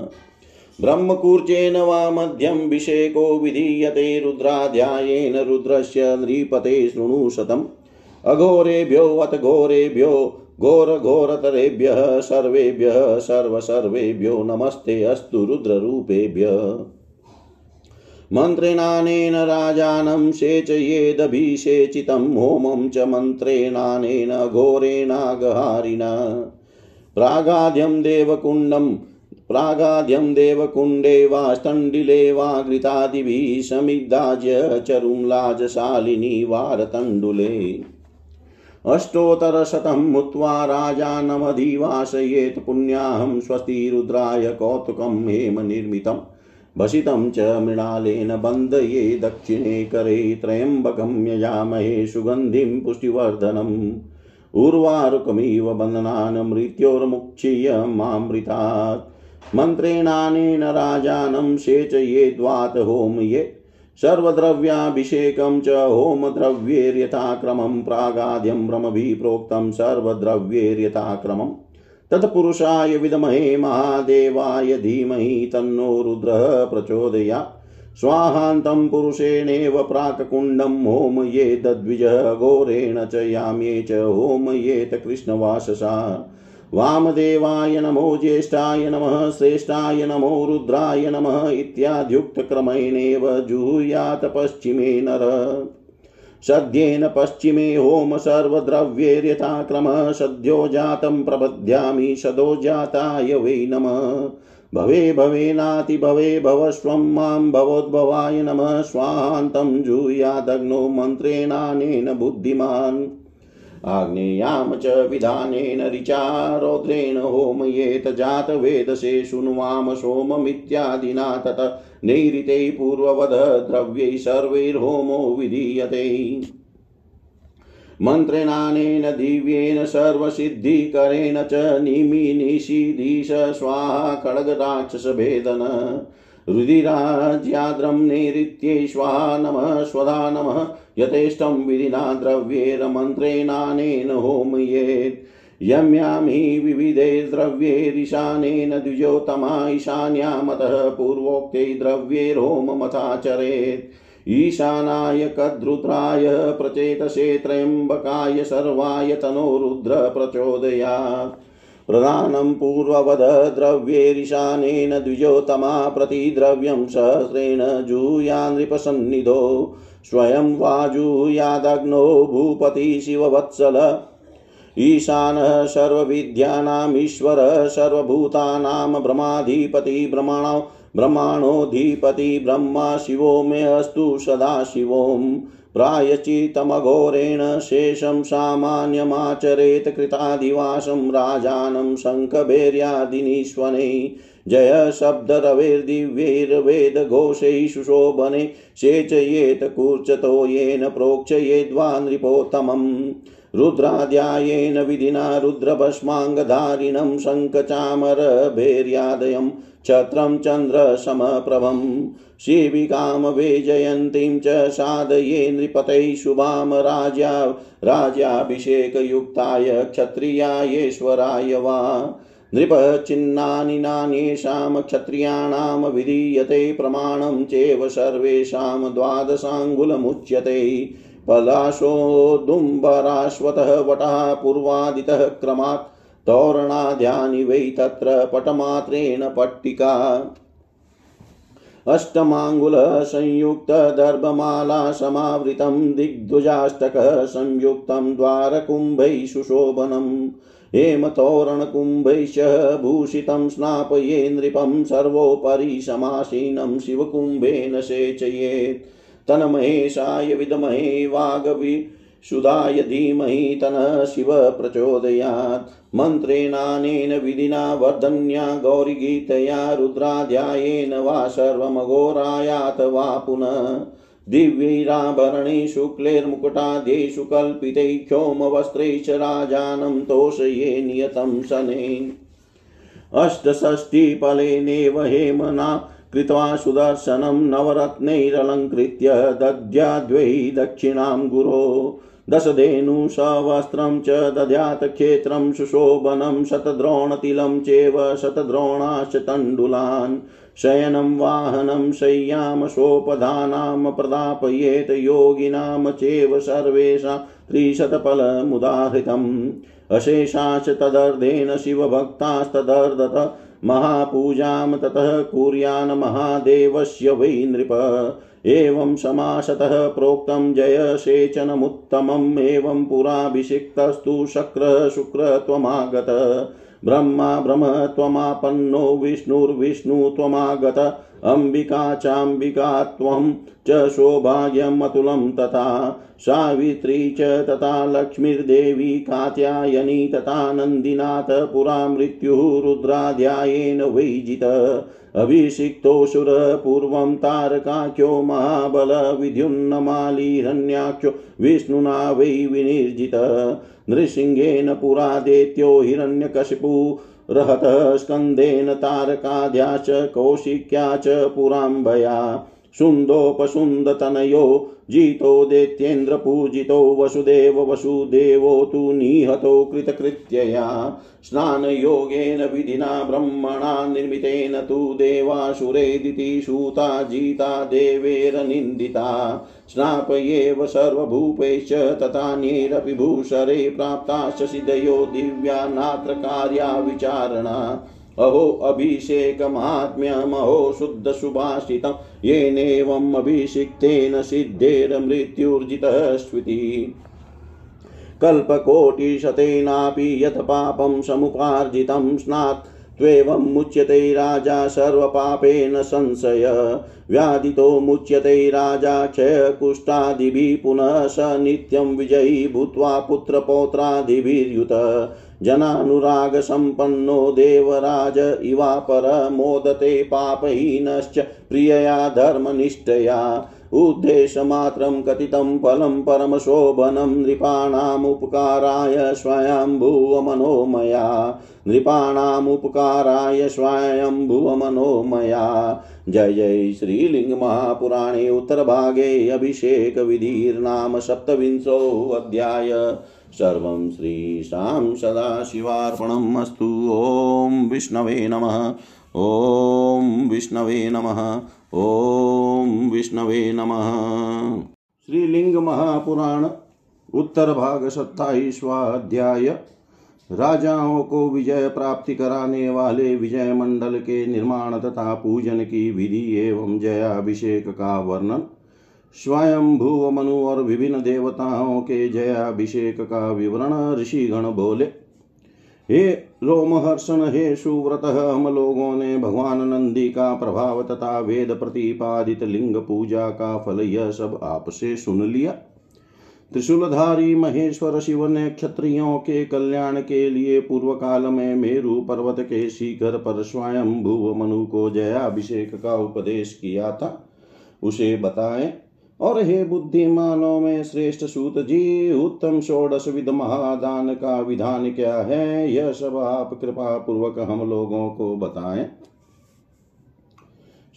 ब्रह्मकूर्चेन वा मध्यमभिषेको विधीयते रुद्राध्यायेन रुद्रस्य नृपते शृणु शतम्। अघोरेभ्यो अथ घोरेभ्यो घोरघोरतरेभ्यः सर्वेभ्यः सर्वसर्वेभ्यो नमस्ते अस्तु रुद्ररूपेभ्यः। मन्त्रेणानेन राजानं सेचयेदभिषेचितं होमं च मन्त्रेणानेन घोरेणागहारिणा। प्रागाद्यं देवकुण्डं प्रागाद्यं देवकुण्डे वा स्तण्डिले वा घृतादिभिः समिद्धाज्य चरुंलाजशालिनी वारतण्डुले। अष्टोत्तरशतं मुत्वा राजानमधिवासयेत् पुण्याहं स्वस्ति रुद्राय कौतुकं हेम निर्मितम् भसितं च मृणालेन बन्धये दक्षिणे करे त्र्यम्बकं यजामहे सुगन्धिं पुष्टिवर्धनम्। उर्वारुकमिव बन्धनान् मृत्योर्मुक्षीय मामृतात्। मन्त्रेणानेन राजानं सेचयेद्वात होमये सर्वद्रव्याभिषेकं च होमद्रव्यैर्यथाक्रमं। प्रागाद्यं ब्रह्मभिः प्रोक्तं सर्वद्रव्यैर्यथाक्रमम्। तत्पुरुषाय विद्महे महादेवाय धीमहि तन्नो रुद्रः प्रचोदयात् स्वाहान्तं पुरुषेणेव प्राक्कुण्डं होमयेतद्विजः घोरेण च याम्ये च होमयेत कृष्णवाससा। वामदेवाय नमो ज्येष्ठाय नमः, श्रेष्ठाय नमो रुद्राय नमः इत्याद्युक्तक्रमेणेव जुहुयात् पश्चिमे नर। सद्येन पश्चिमे होम सर्वद्रव्यैर्यथाक्रमः सद्यो जातं प्रबध्यामि, सदो जाताय वै नमः। भवे भवे नाति, भवे, भवस्वं माँ भवोद्भवाय नमः। स्वाहान्तं जूयादग्नो मन्त्रेणानेन बुद्धिमान्। आग्नेयां च विधानेन ऋचा रौद्रेण होमयेत जातवेदसे शृण्वाम सोममित्यादिना तत नैरिते पूर्ववद द्रव्यै सर्वैर्होमो विधीयते। मन्त्रेणानेन दिव्येन सर्वसिद्धिकरेण च निमिनिषिधीश स्वाहा खड्गराक्षसभेदन रुधिराज्याद्रं नैऋत्ये स्वाहा नमः, स्वधा नमः। यथेष्टं विधिना द्रव्येरमन्त्रेणानेन होमयेत्। यं यां हि विविधे द्रव्यैरीशानेन द्विजोतमा ईशान्यामतः पूर्वोक्ते द्रव्यैर्होममथाचरेत्। ईशानाय कद्रुद्राय प्रचेतसे त्र्यम्बकाय सर्वाय तनो रुद्र प्रचोदयात्। प्रधानं पूर्ववद द्रव्यैरिशानेन द्विजोतमा प्रतिद्रव्यं सहस्रेण जूया नृपसन्निधो स्वयं वाजुयादग्नो भूपति शिववत्सल। ईशानः सर्वविद्यानामीश्वरः सर्वभूतानां ब्रह्माधिपति ब्रह्मणो, ब्रह्माणोऽधिपति ब्रह्मा शिवो मे अस्तु सदा शिवोम् प्रायचितमघोरेण शेषं सामान्यमाचरेत् कृतादिवासं राजानं शङ्खभैर्यादिनीश्वनै जय शब्दरवेर्दिव्यैर्वेदघोषैः सुशोभने सेचयेत् कूर्चतो येन प्रोक्षयेद्वा नृपोत्तमम् रुद्राध्यायेन विधिना रुद्रभस्माङ्गधारिणं शङ्खचामरभैर्यादयं छत्रं चन्द्रसमप्रभम् शिविकां वेजयन्तीं च साधये नृपतैः शुभां राजा राजाभिषेकयुक्ताय क्षत्रियायेश्वराय वा। नृपचिह्नानि नान्येषां क्षत्रियाणां विधीयते प्रमाणं चेव सर्वेषां द्वादशाङ्गुलमुच्यते। पलाशोदुम्बराश्वतः वटः पूर्वादितः क्रमात् तोरणाद्यानि वै तत्र पटमात्रेण पट्टिका। अष्टमाङ्गुलसंयुक्तदर्भमाला समावृतं दिग्ध्वजाष्टकः संयुक्तं द्वारकुम्भैः सुशोभनम् हेमतोरणकुम्भैश्च भूषितं स्नापये नृपं सर्वोपरि समासीनं शिवकुम्भेन सेचयेत्। तन्महेशाय विद्महे वागवि सुधाय धीमहि तनः शिव प्रचोदयात्। मन्त्रेणानेन विधिना वर्धन्या गौरीगीतया रुद्राध्यायेन वा सर्वमघोरायात वा पुनः। दिव्यैराभरणे शुक्लैर्मुकुटाद्यैषु कल्पितैः क्षोमवस्त्रैः च राजानं तोषये नियतं शनेन् अष्टषष्टिफलेनेव हेमना कृत्वा सुदर्शनं नवरत्नैरलङ्कृत्य दद्याद्वै दक्षिणां गुरो। दशधेनुसवस्त्रं च दद्यात् क्षेत्रं सुशोभनं शतद्रोणतिलं चेव शतद्रोणाश्च तण्डुलान्। शयनं वाहनं शय्यां सोपधानां प्रदापयेत् योगिनां चेव सर्वेषां त्रिशतफलमुदाहृतम्। अशेषाश्च तदर्धेन शिवभक्तास्तदर्धत महापूजां ततः कुर्यान् महादेवस्य वै नृप। एवं समासतः प्रोक्तं जयसेचनमुत्तमम् एवं पुराभिषिक्तस्तु शक्रः, शुक्र त्वमागत। ब्रह्मा, ब्रह्म त्वमापन्नो विष्णुर्विष्णु त्वमागत। अम्बिका, चाम्बिका त्वं च सौभाग्यमतुलं तथा। सावित्री च तथा लक्ष्मीर्देवी कात्यायनी तथा नन्दिनाथ पुरा मृत्युः रुद्राध्यायेन वैजित। अभिषिक्तोऽसुरः पूर्वं तारकाख्यो महाबलविद्युन्नमालिरण्याख्यो विष्णुना वै विनिर्जित नृसिंहेन पुरा दैत्यो हिरण्यकशिपु रहतः स्कन्देन तारकाद्या च कौशिक्या च पुराम्बया सुन्दोपसुन्दतनयो जितो दैत्येन्द्रपूजितो वसुदेव वसुदेवो तु निहतो कृतकृत्यया। स्नानयोगेन विधिना ब्रह्मणा निर्मितेन तु देवासुरेदिति सूता जिता देवेरनिन्दिता स्नापयेव सर्वभूपैश्च तथान्यैरपि भूषरे प्राप्ताश्च सिद्धयो दिव्या नात्र कार्या विचारणा। अहो अभिषेकमात्म्यमहो शुद्धसुभाषितं येनेवम् अभिषिक्तेन सिद्धेर्मृत्युर्जितः स्विति कल्पकोटिशतेनापि यत् पापं समुपार्जितं स्नात्, त्वेवं मुच्यते राजा सर्वपापेन संशय। व्याधितो मुच्यते राजा क्षयकुष्ठादिभिः पुनः स नित्यं विजयी भूत्वा पुत्रपौत्रादिभिर्युत। जनानुरागसम्पन्नो देवराज इवापर मोदते पापहीनश्च प्रियया धर्मनिष्ठया। उद्देशमात्रं कथितं फलं परमशोभनं नृपाणामुपकाराय स्वयम्भुवमनोमया। नृपाणामुपकाराय स्वयम्भुवमनोमया। जय श्रीलिङ्गमहापुराणे उत्तरभागे अभिषेकविधिर्नाम सप्तविंशोऽध्याय। सर्वं श्रीशां सदाशिवार्पणम् ॐ विष्णवे नमः। ॐ विष्णवे नमः। ॐ विष्णवे नमः। श्रीलिंग महापुराण उत्तर भाग सत्ताईसवाध्याय राजाओं को विजय प्राप्ति कराने वाले विजय मंडल के निर्माण तथा पूजन की विधि एवं जयाभिषेक का वर्णन। स्वयं भूव मनु और विभिन्न देवताओं के जयाभिषेक का विवरण ऋषिगण बोले, हे रोमहर्षण, हे सुव्रत, हम लोगों ने भगवान नंदी का प्रभाव तथा वेद प्रतिपादित लिंग पूजा का फल यह सब आपसे सुन लिया। त्रिशूलधारी महेश्वर शिव ने क्षत्रियों के कल्याण के लिए पूर्व काल में मेरु पर्वत के शिखर पर स्वयं भुव मनु को जयाभिषेक का उपदेश किया था। उसे बताएँ और हे बुद्धिमानों में श्रेष्ठ सूत जी, उत्तम षोडश विध महादान का विधान क्या है? यह सब आप कृपा पूर्वक हम लोगों को बताएँ।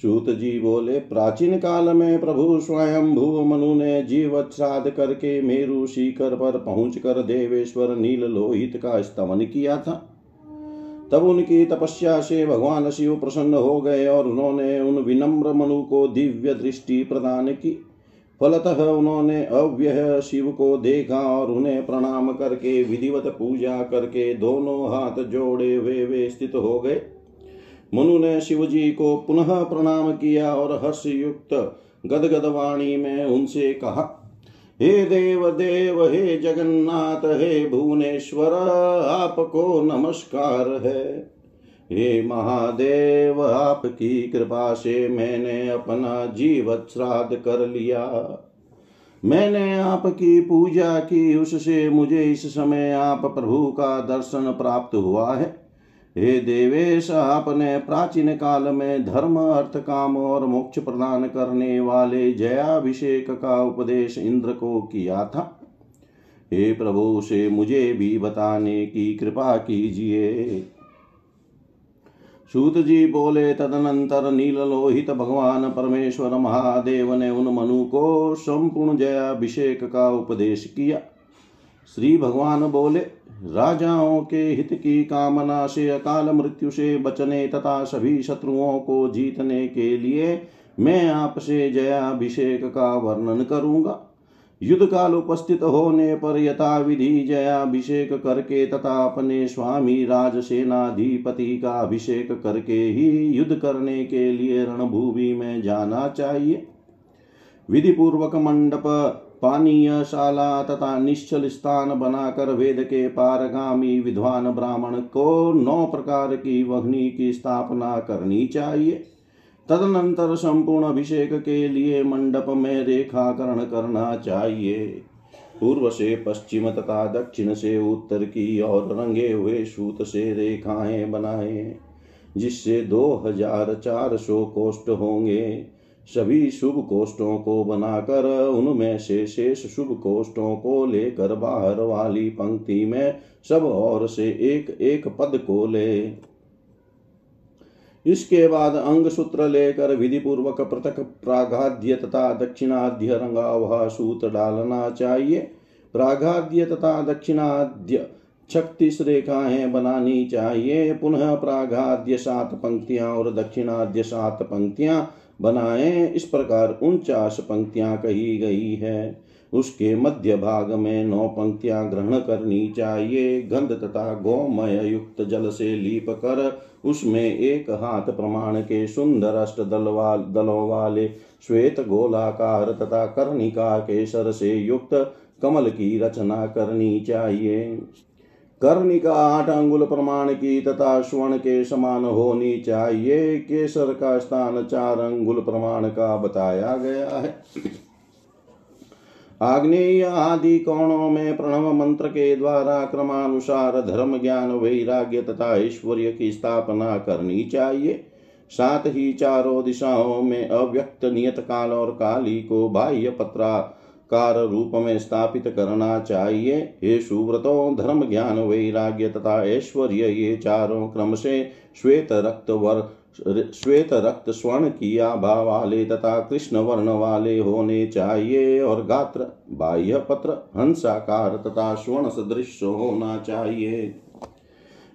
सूत जी बोले, प्राचीन काल में प्रभु स्वयं भू मनु ने जीव श्राद्ध करके मेरु शिखर पर पहुंचकर देवेश्वर नील लोहित का स्तमन किया था। तब उनकी तपस्या से भगवान शिव प्रसन्न हो गए और उन्होंने उन विनम्र मनु को दिव्य दृष्टि प्रदान की। फलतः उन्होंने अव्यय शिव को देखा और उन्हें प्रणाम करके विधिवत पूजा करके दोनों हाथ जोड़े हुए वे स्थित हो गए। मनु ने शिव जी को पुनः प्रणाम किया और हर्ष युक्त गदगद वाणी में उनसे कहा, हे देव देव, हे जगन्नाथ, हे भुवनेश्वर, आपको नमस्कार है। हे महादेव, आपकी कृपा से मैंने अपना जीवत श्राद्ध कर लिया। मैंने आपकी पूजा की, उससे मुझे इस समय आप प्रभु का दर्शन प्राप्त हुआ है। हे देवेश, आपने प्राचीन काल में धर्म, अर्थ, काम और मोक्ष प्रदान करने वाले जयाभिषेक का उपदेश इंद्र को किया था। हे प्रभु से मुझे भी बताने की कृपा कीजिए। सूत जी बोले, तदनंतर नीललोहित भगवान परमेश्वर महादेव ने उन मनु को संपूर्ण जयाभिषेक का उपदेश किया। श्री भगवान बोले, राजाओं के हित की कामना से अकाल मृत्यु से बचने तथा सभी शत्रुओं को जीतने के लिए मैं आपसे जयाभिषेक का वर्णन करूँगा। युद्ध काल उपस्थित होने पर यथा विधि जयाभिषेक करके तथा अपने स्वामी राजसेनाधिपति का अभिषेक करके ही युद्ध करने के लिए रणभूमि में जाना चाहिए। विधि पूर्वक मंडप, पानीय शाला तथा निश्चल स्थान बनाकर वेद के पारगामी विद्वान ब्राह्मण को नौ प्रकार की वग्नि की स्थापना करनी चाहिए। तदनंतर संपूर्ण अभिषेक के लिए मंडप में रेखाकरण करना चाहिए। पूर्व से पश्चिम तथा दक्षिण से उत्तर की और रंगे हुए सूत से रेखाएँ बनाए, जिससे दो हज़ार चार सौ कोष्ठ होंगे। सभी शुभ कोष्ठों को बनाकर उनमें से शेष शुभ कोष्ठों को लेकर बाहर वाली पंक्ति में सब और से एक एक पद को ले। इसके बाद अंग सूत्र लेकर विधि पूर्वक पृथक प्राघाद्य तथा दक्षिणाध्य रंगा वह सूत डालना चाहिए। प्राघाद्य तथा दक्षिणाध्य छत्तीस रेखाएँ बनानी चाहिए। पुनः प्राघाद्य सात पंक्तियाँ और दक्षिणाद्य सात पंक्तियाँ बनाए। इस प्रकार उनचास पंक्तियाँ कही गई है। उसके मध्य भाग में नौ पंक्तियाँ ग्रहण करनी चाहिए। गंध तथा गोमय युक्त जल से लीप कर उसमें एक हाथ प्रमाण के सुंदर अष्ट दल वाल श्वेत गोलाकार तथा कर्णिका के सर से युक्त कमल की रचना करनी चाहिए। कर्णिका आठ अंगुल प्रमाण की तथा स्वर्ण के समान होनी चाहिए। केसर का स्थान चार अंगुल प्रमाण का बताया गया है। आग्नेय आदि कोणों में प्रणव मंत्र के द्वारा क्रमानुसार धर्म ज्ञान वैराग्य तथा ऐश्वर्य की स्थापना करनी चाहिए। साथ ही चारों दिशाओं में अव्यक्त नियत काल और काली को बाह्य पत्रा कार रूप में स्थापित करना चाहिए। हे सुव्रतो, धर्म ज्ञान वैराग्य तथा ऐश्वर्य ये चारों क्रम से श्वेत रक्त वर श्वेत रक्त स्वर्ण की आभा वाले तथा कृष्ण वर्ण वाले होने चाहिए और गात्र, बाह्य पत्र, हंसाकार तथा स्वर्ण सदृश होना चाहिए।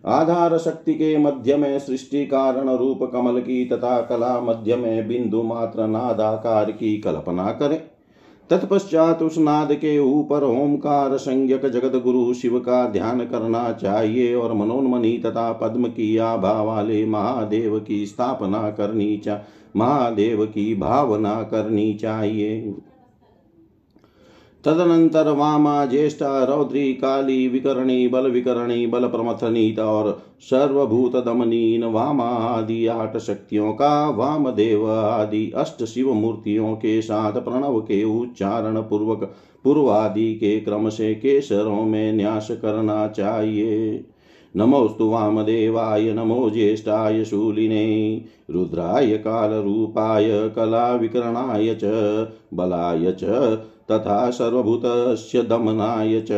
आधार शक्ति के मध्य में सृष्टि कारण रूप कमल की तथा कला मध्य में बिंदु मात्र नादाकार की कल्पना करें। तत्पश्चात उस नाद के ऊपर ओंकार संज्ञक जगत गुरु शिव का ध्यान करना चाहिए और मनोन्मनी तथा पद्म की आभा वाले महादेव की स्थापना करनी चा महादेव की भावना करनी चाहिए। तदनंतर वामा, ज्येष्ठा, रौद्री, काली, विकरणी बल विकरणी बल प्रमथनीत और सर्वभूत दमनीन वामा आदि आठ शक्तियों का वामदेव आदि अष्ट शिव मूर्तियों के साथ प्रणव के उच्चारण पूर्वक, पूर्वादि के क्रम से केसरों में न्यास करना चाहिए। नमोस्तु वामदेवाय, नमो ज्येष्ठाय, शूलिने, रुद्राय, कालरूपाय, कलाविकरणाय च, बलाय च तथा सर्वभूतस्य दमनाय च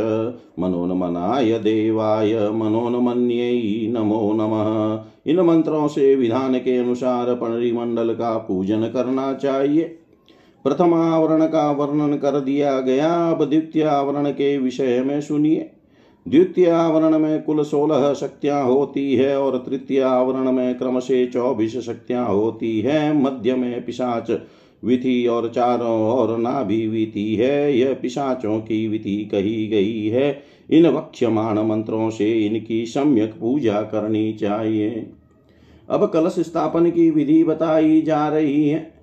मनोन्मनाय देवाय मनोन्मन्यै नमो नमः। इन मंत्रों से विधान के अनुसार मंडल का पूजन करना चाहिए। प्रथम आवरण का वर्णन कर दिया गया। अब द्वितीय आवरण के विषय में सुनिए। द्वितीय आवरण में कुल सोलह शक्तियाँ होती है और तृतीय आवरण में क्रम से चौबीस शक्तियाँ होती है। मध्य में पिशाच विधि और चारों ओर नाभि विधि है, यह पिशाचों की विधि कही गई है। इन वक्ष्यमाण मंत्रों से इनकी सम्यक पूजा करनी चाहिए। अब कलश स्थापन की विधि बताई जा रही है।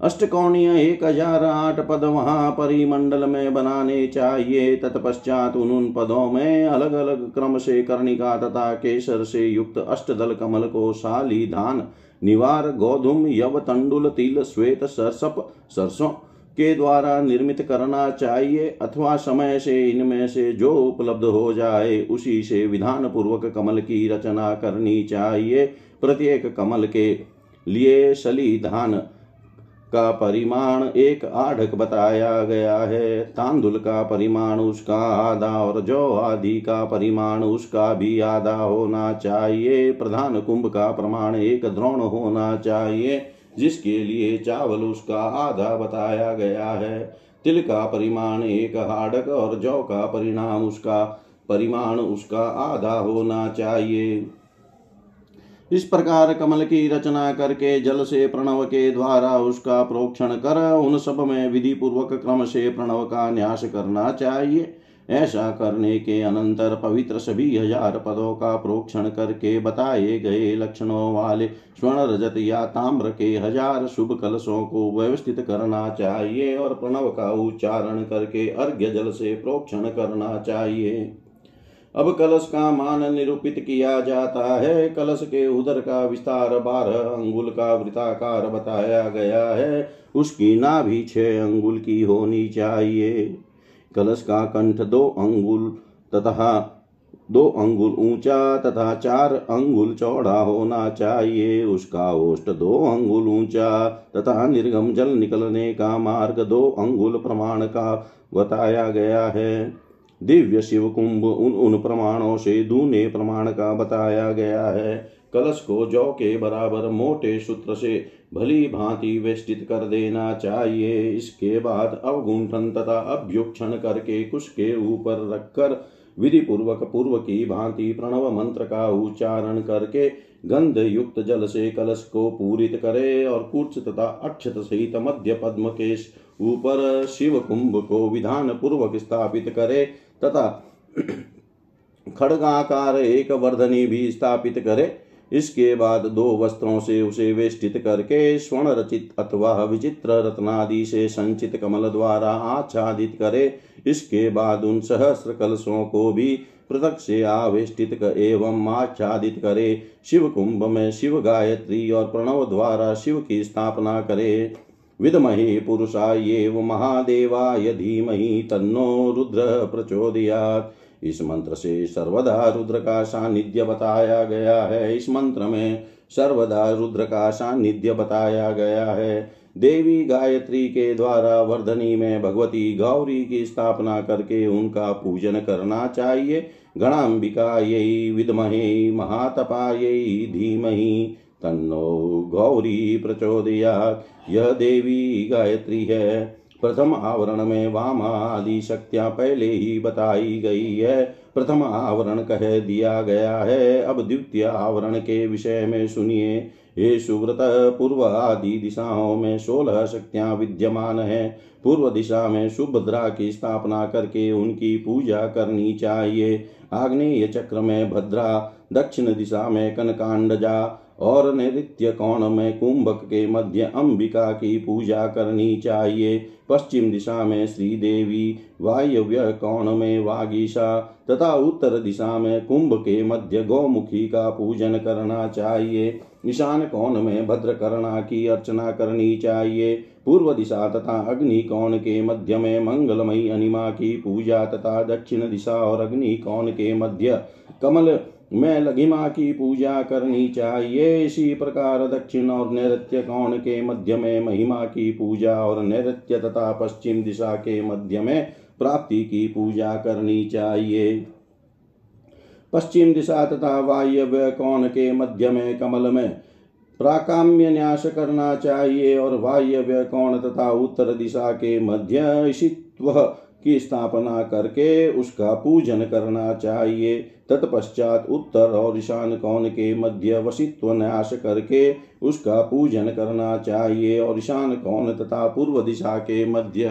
अष्टकोणीय एक हज़ार आठ पद वहाँ परिमंडल में बनाने चाहिए। तत्पश्चात उन उन पदों में अलग अलग क्रम से कर्णिका तथा केसर से युक्त अष्टदल कमल को शाली धान निवार गोधुम यव तंडुल तिल श्वेत सरसप सरसों के द्वारा निर्मित करना चाहिए, अथवा समय से इनमें से जो उपलब्ध हो जाए, उसी से विधान पूर्वक कमल की रचना करनी चाहिए। प्रत्येक कमल के लिए शली धान का परिमाण एक आढ़क बताया गया है। तांदुल का परिमाण उसका आधा और जो आदि का परिमाण उसका भी आधा होना चाहिए। प्रधान कुंभ का प्रमाण एक द्रोण होना चाहिए, जिसके लिए चावल उसका आधा बताया गया है। तिल का परिमाण एक हाड़क और जौ का परिणाम उसका, परिमाण उसका आधा होना चाहिए। इस प्रकार कमल की रचना करके जल से प्रणव के द्वारा उसका प्रोक्षण कर उन सब में विधि पूर्वक क्रम से प्रणव का न्यास करना चाहिए। ऐसा करने के अनंतर पवित्र सभी हज़ार पदों का प्रोक्षण करके बताए गए लक्षणों वाले स्वर्ण रजत या ताम्र के हज़ार शुभ कलशों को व्यवस्थित करना चाहिए और प्रणव का उच्चारण करके अर्घ्य जल से प्रोक्षण करना चाहिए। अब कलश का मान निरूपित किया जाता है। कलश के उदर का विस्तार बारह अंगुल का वृताकार बताया गया है। उसकी नाभि छह अंगुल की होनी चाहिए। कलश का कंठ दो अंगुल तथा दो अंगुल ऊँचा तथा चार अंगुल चौड़ा होना चाहिए। उसका ओष्ट दो अंगुल ऊँचा तथा निर्गम जल निकलने का मार्ग दो अंगुल प्रमाण का बताया गया है। दिव्य शिव कुंभ उन उन प्रमाणों से दूने प्रमाण का बताया गया है। कलश को जौ के बराबर मोटे सूत्र से भली भांति वेष्टित कर देना चाहिए। इसके बाद अवगुंठन तथा अभ्युक्षण करके कुश के ऊपर रखकर विधि पूर्वक पूर्व की भांति प्रणव मंत्र का उच्चारण करके गंध युक्त जल से कलश को पूरित करे और कुर्च तथा अक्षत सहित मध्य पद्म के ऊपर शिव कुंभ को विधान पूर्वक स्थापित करे। तथा खड़गाकार एक वर्धनी भी स्थापित करे। इसके बाद दो वस्त्रों से उसे वेष्टित करके स्वर्ण रचित अथवा विचित्र रत्नादि से संचित कमल द्वारा आच्छादित करे। इसके बाद उन सहस्र कलशों को भी पृथक से आवेष्टित एवं आच्छादित करे। शिव कुंभ में शिव गायत्री और प्रणव द्वारा शिव की स्थापना करे। विदमहे पुरुषाय महादेवाय धीमहि तन्नो रुद्र प्रचोदयात्। इस मंत्र से सर्वदा रुद्र का सानिध्य बताया गया है। इस मंत्र में सर्वदा रुद्र का सानिध्य बताया गया है। देवी गायत्री के द्वारा वर्धनी में भगवती गौरी की स्थापना करके उनका पूजन करना चाहिए। गणाम्बिका यही विदमहे महातपायै धीमहि तन्नो गौरी प्रचोदया यह देवी गायत्री है। प्रथम आवरण में वाम आदि शक्तियाँ पहले ही बताई गई है। प्रथम आवरण कह दिया गया है। अब द्वितीय आवरण के विषय में सुनिए। हे सुव्रत पूर्व आदि दिशाओं में सोलह शक्तियाँ विद्यमान है। पूर्व दिशा में सुभद्रा की स्थापना करके उनकी पूजा करनी चाहिए। आग्नेय चक्र में भद्रा, दक्षिण दिशा में कनकांडजा और नैत्य कोण में कुंभक के मध्य अंबिका की पूजा करनी चाहिए। पश्चिम दिशा में श्री देवी वायव्य कोण में वागीशा, तथा उत्तर दिशा में कुंभ के मध्य गौमुखी का पूजन करना चाहिए। ईशान कोण में भद्रकर्णा की अर्चना करनी चाहिए। पूर्व दिशा तथा अग्नि कोण के मध्य में मंगलमयी अनिमा की पूजा तथा दक्षिण दिशा और अग्नि कोण के मध्य कमल में लघिमा की पूजा करनी चाहिए। इसी प्रकार दक्षिण और नैत्य कोण के मध्य में महिमा की पूजा और नैत्य तथा पश्चिम दिशा के मध्य में प्राप्ति की पूजा करनी चाहिए। पश्चिम दिशा तथा वायव्य कोण के मध्य में कमल में प्राकाम्य न्यास करना चाहिए और वायव्य कोण तथा उत्तर दिशा के मध्य ईशित्व की स्थापना करके उसका पूजन करना चाहिए। तत्पश्चात उत्तर और ईशान कोण के मध्य वशित्व न्यास करके उसका पूजन करना चाहिए और ईशान कोण तथा पूर्व दिशा के मध्य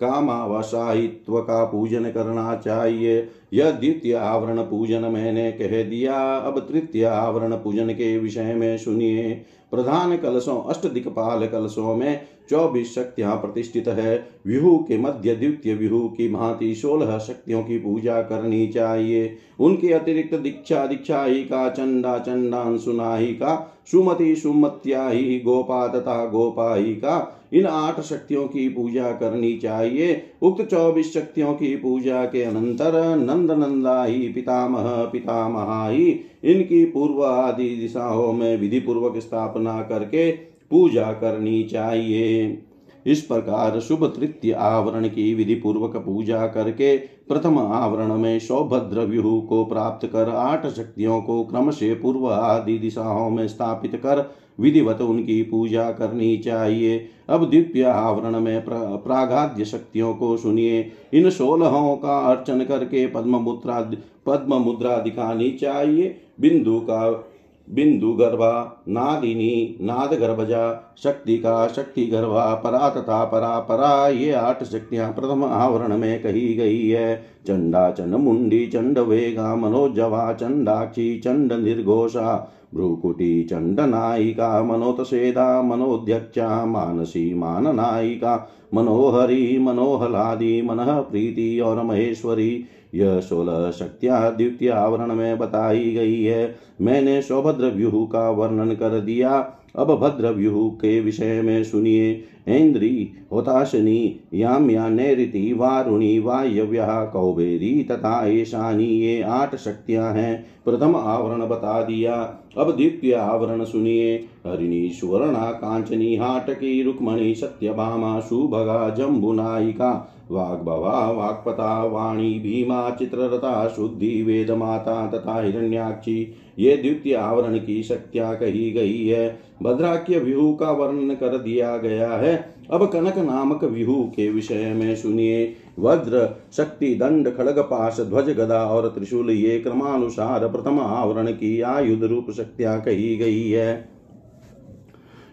कामावसायित्व का पूजन करना चाहिए। यह द्वितीय आवरण पूजन मैंने कह दिया। अब तृतीय आवरण पूजन के विषय में सुनिए। प्रधान कलशों अष्ट दिक्पाल कलशों में चौबीस शक्तियाँ प्रतिष्ठित है। विहु के मध्य द्वितीय विहु की भांति सोलह शक्तियों की पूजा करनी चाहिए। उनके अतिरिक्त दीक्षा, दीक्षाही का चंडा चंडांशुनाही का, सुमति सुमत्या ही गोपा तथा गोपाही का, इन आठ शक्तियों की पूजा करनी चाहिए। उक्त चौबीस शक्तियों की पूजा के अनंतर नंद नंदा ही पितामह पितामहा ही इनकी पूर्व आदि दिशाओं में विधि पूर्वक स्थापना करके पूजा करनी चाहिए। इस प्रकार शुभ तृतीय आवरण की विधि पूर्वक पूजा करके प्रथम आवरण में सौभद्र व्यूह को प्राप्त कर आठ शक्तियों को क्रम से पूर्व आदि दिशाओं में स्थापित कर विधिवत उनकी पूजा करनी चाहिए। अब द्वितीय आवरण में प्रागाध्य शक्तियों को सुनिए। इन सोलहों का अर्चन करके पद्म मुद्रा पद्म मुद्रा दिखानी चाहिए। बिंदु का बिंदु गर्भा नादिनी नाद गर्भजा शक्ति का शक्ति गर्भा परा तथा परा परा ये आठ शक्तियाँ प्रथम आवरण में कही गई है। चंडा चंड मुंडी चंड वेगा मनोजवा, चंडाक्षी चंड निर्घोषा भ्रुकुटी चंड नायिका मनोतसेदा, मनोध्यक्षा, मानसी मान नायिका मनोहरी, मनोहलादि मन प्रीति और महेश्वरी यह सोलह शक्तियाँ द्वितीय आवरण में बताई गई है। मैंने सौभद्र व्यूह का वर्णन कर दिया। अब भद्र व्यूह के विषय में सुनिए। ऐन्द्री होताशनी याम्या नैऋति वारुणी वायव्या कौबेरी तथा ईशानी ये आठ शक्तियाँ हैं। प्रथम आवरण बता दिया। अब द्वितीय आवरण सुनिए। हरिणी, सुवर्णा, कांचनी, हाटकी, रुक्मणी, सत्यभामा सुभगा जम्बुनायिका, वाग्भवा, वाक्पता, वाणी, भीमा, चित्ररता, शुद्धि वेद माता तथा हिरण्याक्षी। ये द्वितीय आवरण की शक्तियाँ कही गई है। भद्राक्य व्यूह का वर्णन कर दिया गया है। अब कनक नामक व्यूह के विषय में सुनिए। वज्र, शक्ति, दंड, खड़ग, पाश, ध्वज, गदा और त्रिशूल, ये क्रमानुसार प्रथम आवरण की आयुध रूप शक्तियाँ कही गई है।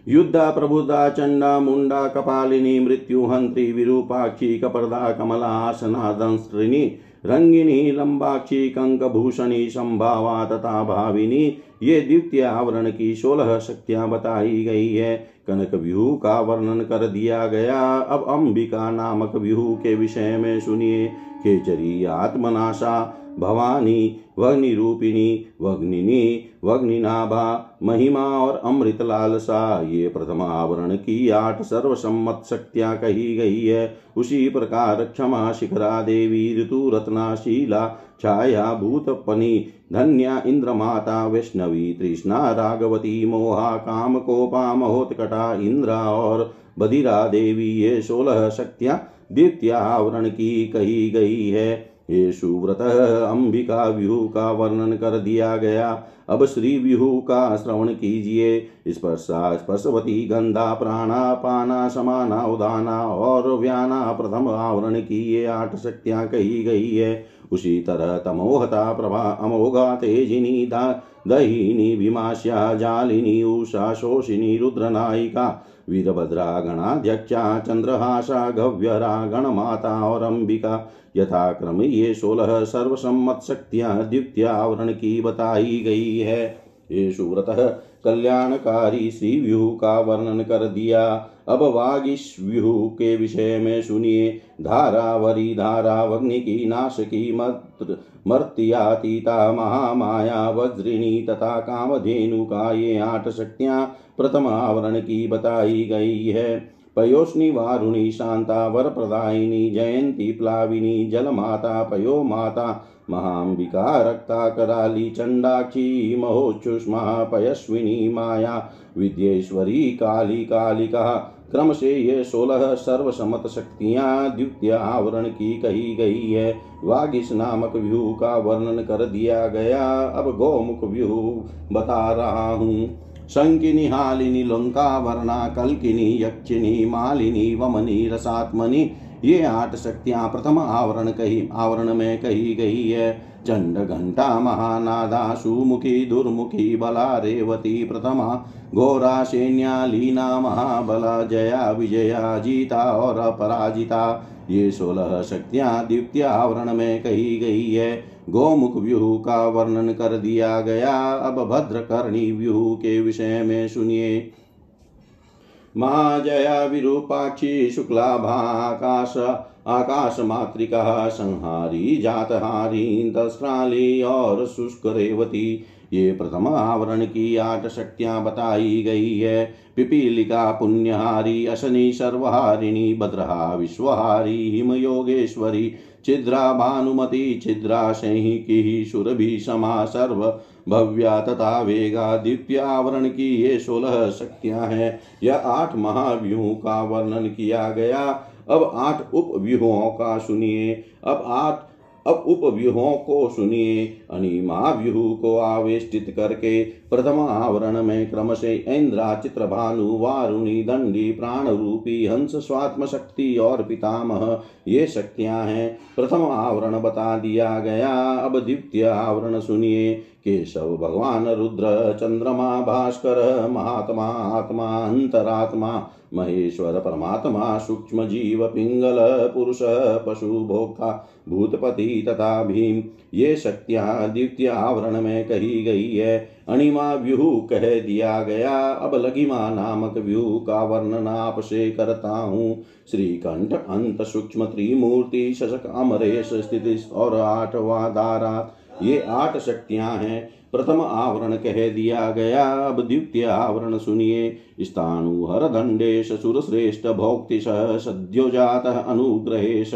युद्धा प्रबुद्धा चंडा, मुंडा, कपालिनी मृत्युहंत्री विरूपाक्षी, कपर्दा, कमला आसना दंस्त्रिणी रंगिनी, लंबाक्षी, कंकभूषणी, संभावा तथा भाविनी, ये द्वितीय आवरण की सोलह शक्तियाँ बताई गई है। कनक व्यूह का वर्णन कर दिया गया। अब अंबिका नामक व्यूह के विषय में सुनिए। खेचरी, आत्मनाशा, भवानी, वग्निरूपिणी, वग्निनी, वग्निनाभा, महिमा और अमृत लालसा ये प्रथम आवरण की आठ सर्वसम्मत शक्तियाँ कही गई है। उसी प्रकार क्षमा शिखरा देवी, ऋतु रत्ना शीला छाया, भूतपनी धन्या इंद्र माता वैष्णवी, तृष्णा रागवती मोहा, काम, कोपा, महोत्कटा, इंद्रा और बधिरा देवी, ये सोलह शक्तियाँ द्वितीय आवरण की कही गई है। ये सुव्रत अंबिका व्यूह का वर्णन कर दिया गया। अब श्री व्यूह का श्रवण कीजिए। स्पर्शा स्पर्शवती, गंधा, प्राणा, पाना, समाना, उदाना और व्याना प्रथम आवरण की ये आठ शक्तियाँ कही गई है। उसी तरह तमोहता प्रभा अमोघा तेजिनी दहिनी विमाश्या जालिनी उषा शोषिनी रुद्रनायिका वीरभद्रा गणाध्यक्षा चंद्रहासा गव्यरा गणमाता और अंबिका यथाक्रम ये सोलह सर्वसम्मत शक्तियाँ द्वितीय आवरण की बताई गई है। ये सुव्रत कल्याणकारी श्री व्यूह का वर्णन कर दिया। अब वागिश व्यूह के विषय में सुनिए धारावरी धारा वग्नि की नाशकी मत मर्त्यातीता महामाया वज्रिणी तथा कामधेनु का ये आठ शक्तियाँ प्रथम आवरण की बताई गई है। पयोष्णी वारुणी शांता वर प्रदायिनी जयंती प्लाविनी जल माता पयो माता महाम्बिका, रक्ता, कराली चंडाक्षी महोच्छुष्मा पयस्विनी माया, विद्येश्वरी, काली, कालिका क्रम से ये सोलह सर्वसमत शक्तियाँ द्वितीय आवरण की कही गई है। वागिस नामक व्यूह का वर्णन कर दिया गया। अब गौमुख व्यूह बता रहा हूँ। शंकिनी, हालिनी लंका वर्णा कल्किनी, यक्षिनी, मालिनी, वमनी, रसात्मनि ये आठ शक्तियाँ प्रथम आवरण कही, आवरण में कही गई है। चंड घंटा महानादा, सुमुखी, दुर्मुखी, बला रेवती प्रथमा, घोरा, सैन्या, लीना, महाबला, जया, विजया, जीता और अपराजिता। ये सोलह शक्तियाँ द्वितीय आवरण में कही गई है। गोमुख व्यूह का वर्णन कर दिया गया। अब भद्रकर्णी व्यूह के विषय में सुनिए। महाजया विरूपाक्षी शुक्लाभाकाश आकाश मातृका संहारी, जातहारी दस्त्राली और शुष्क रेवती। ये प्रथम आवरण की आठ शक्तियाँ बताई गई है। पिपीलिका, पुण्यहारी, अशनि, सर्वहारिणी, भद्रहा, विश्वहारी हिम योगेश्वरी छिद्रा, भानुमती, छिद्रा, शैहिकी, सुरभि समा सर्व भव्या तथा वेगा दिव्यावरण की ये सोलह शक्तियाँ हैं। यह आठ महाव्यूहों का वर्णन किया गया। अब आठ उपव्यूहों का सुनिए। अब आठ अब उप व्यूहों को सुनिए अनिमा व्यूह को आवेष्टित करके प्रथम आवरण में क्रम से इंद्रा चित्र वारुणी, दंडी प्राण रूपी हंस स्वात्म शक्ति और पितामह, ये शक्तियाँ हैं। प्रथम आवरण बता दिया गया। अब द्वितीय आवरण सुनिए। केशव, भगवान, रुद्र, चंद्रमा, भास्कर, महात्मा, आत्मा, अंतरात्मा महेश्वर परमात्मा सूक्ष्म जीव पिंगल पुरुष पशु भोक्ता भूतपति तथा भीम। ये शक्तियाँ द्वितीय आवरण में कही गई है। अणिमा व्यूह कह दिया गया। अब लघिमा नामक व्यूह का वर्णन आपसे करता हूँ। श्रीकंठ, अंत सूक्ष्म त्रिमूर्ति शशक अमरेश स्थिति और आठवा दारा। ये आठ शक्तियाँ हैं। प्रथम आवरण कह दिया गया। अब द्वितीय आवरण सुनिए। स्थानु हर दंडेश सुर श्रेष्ठ भोक्तिश, सद्योजात, अनुग्रहेश,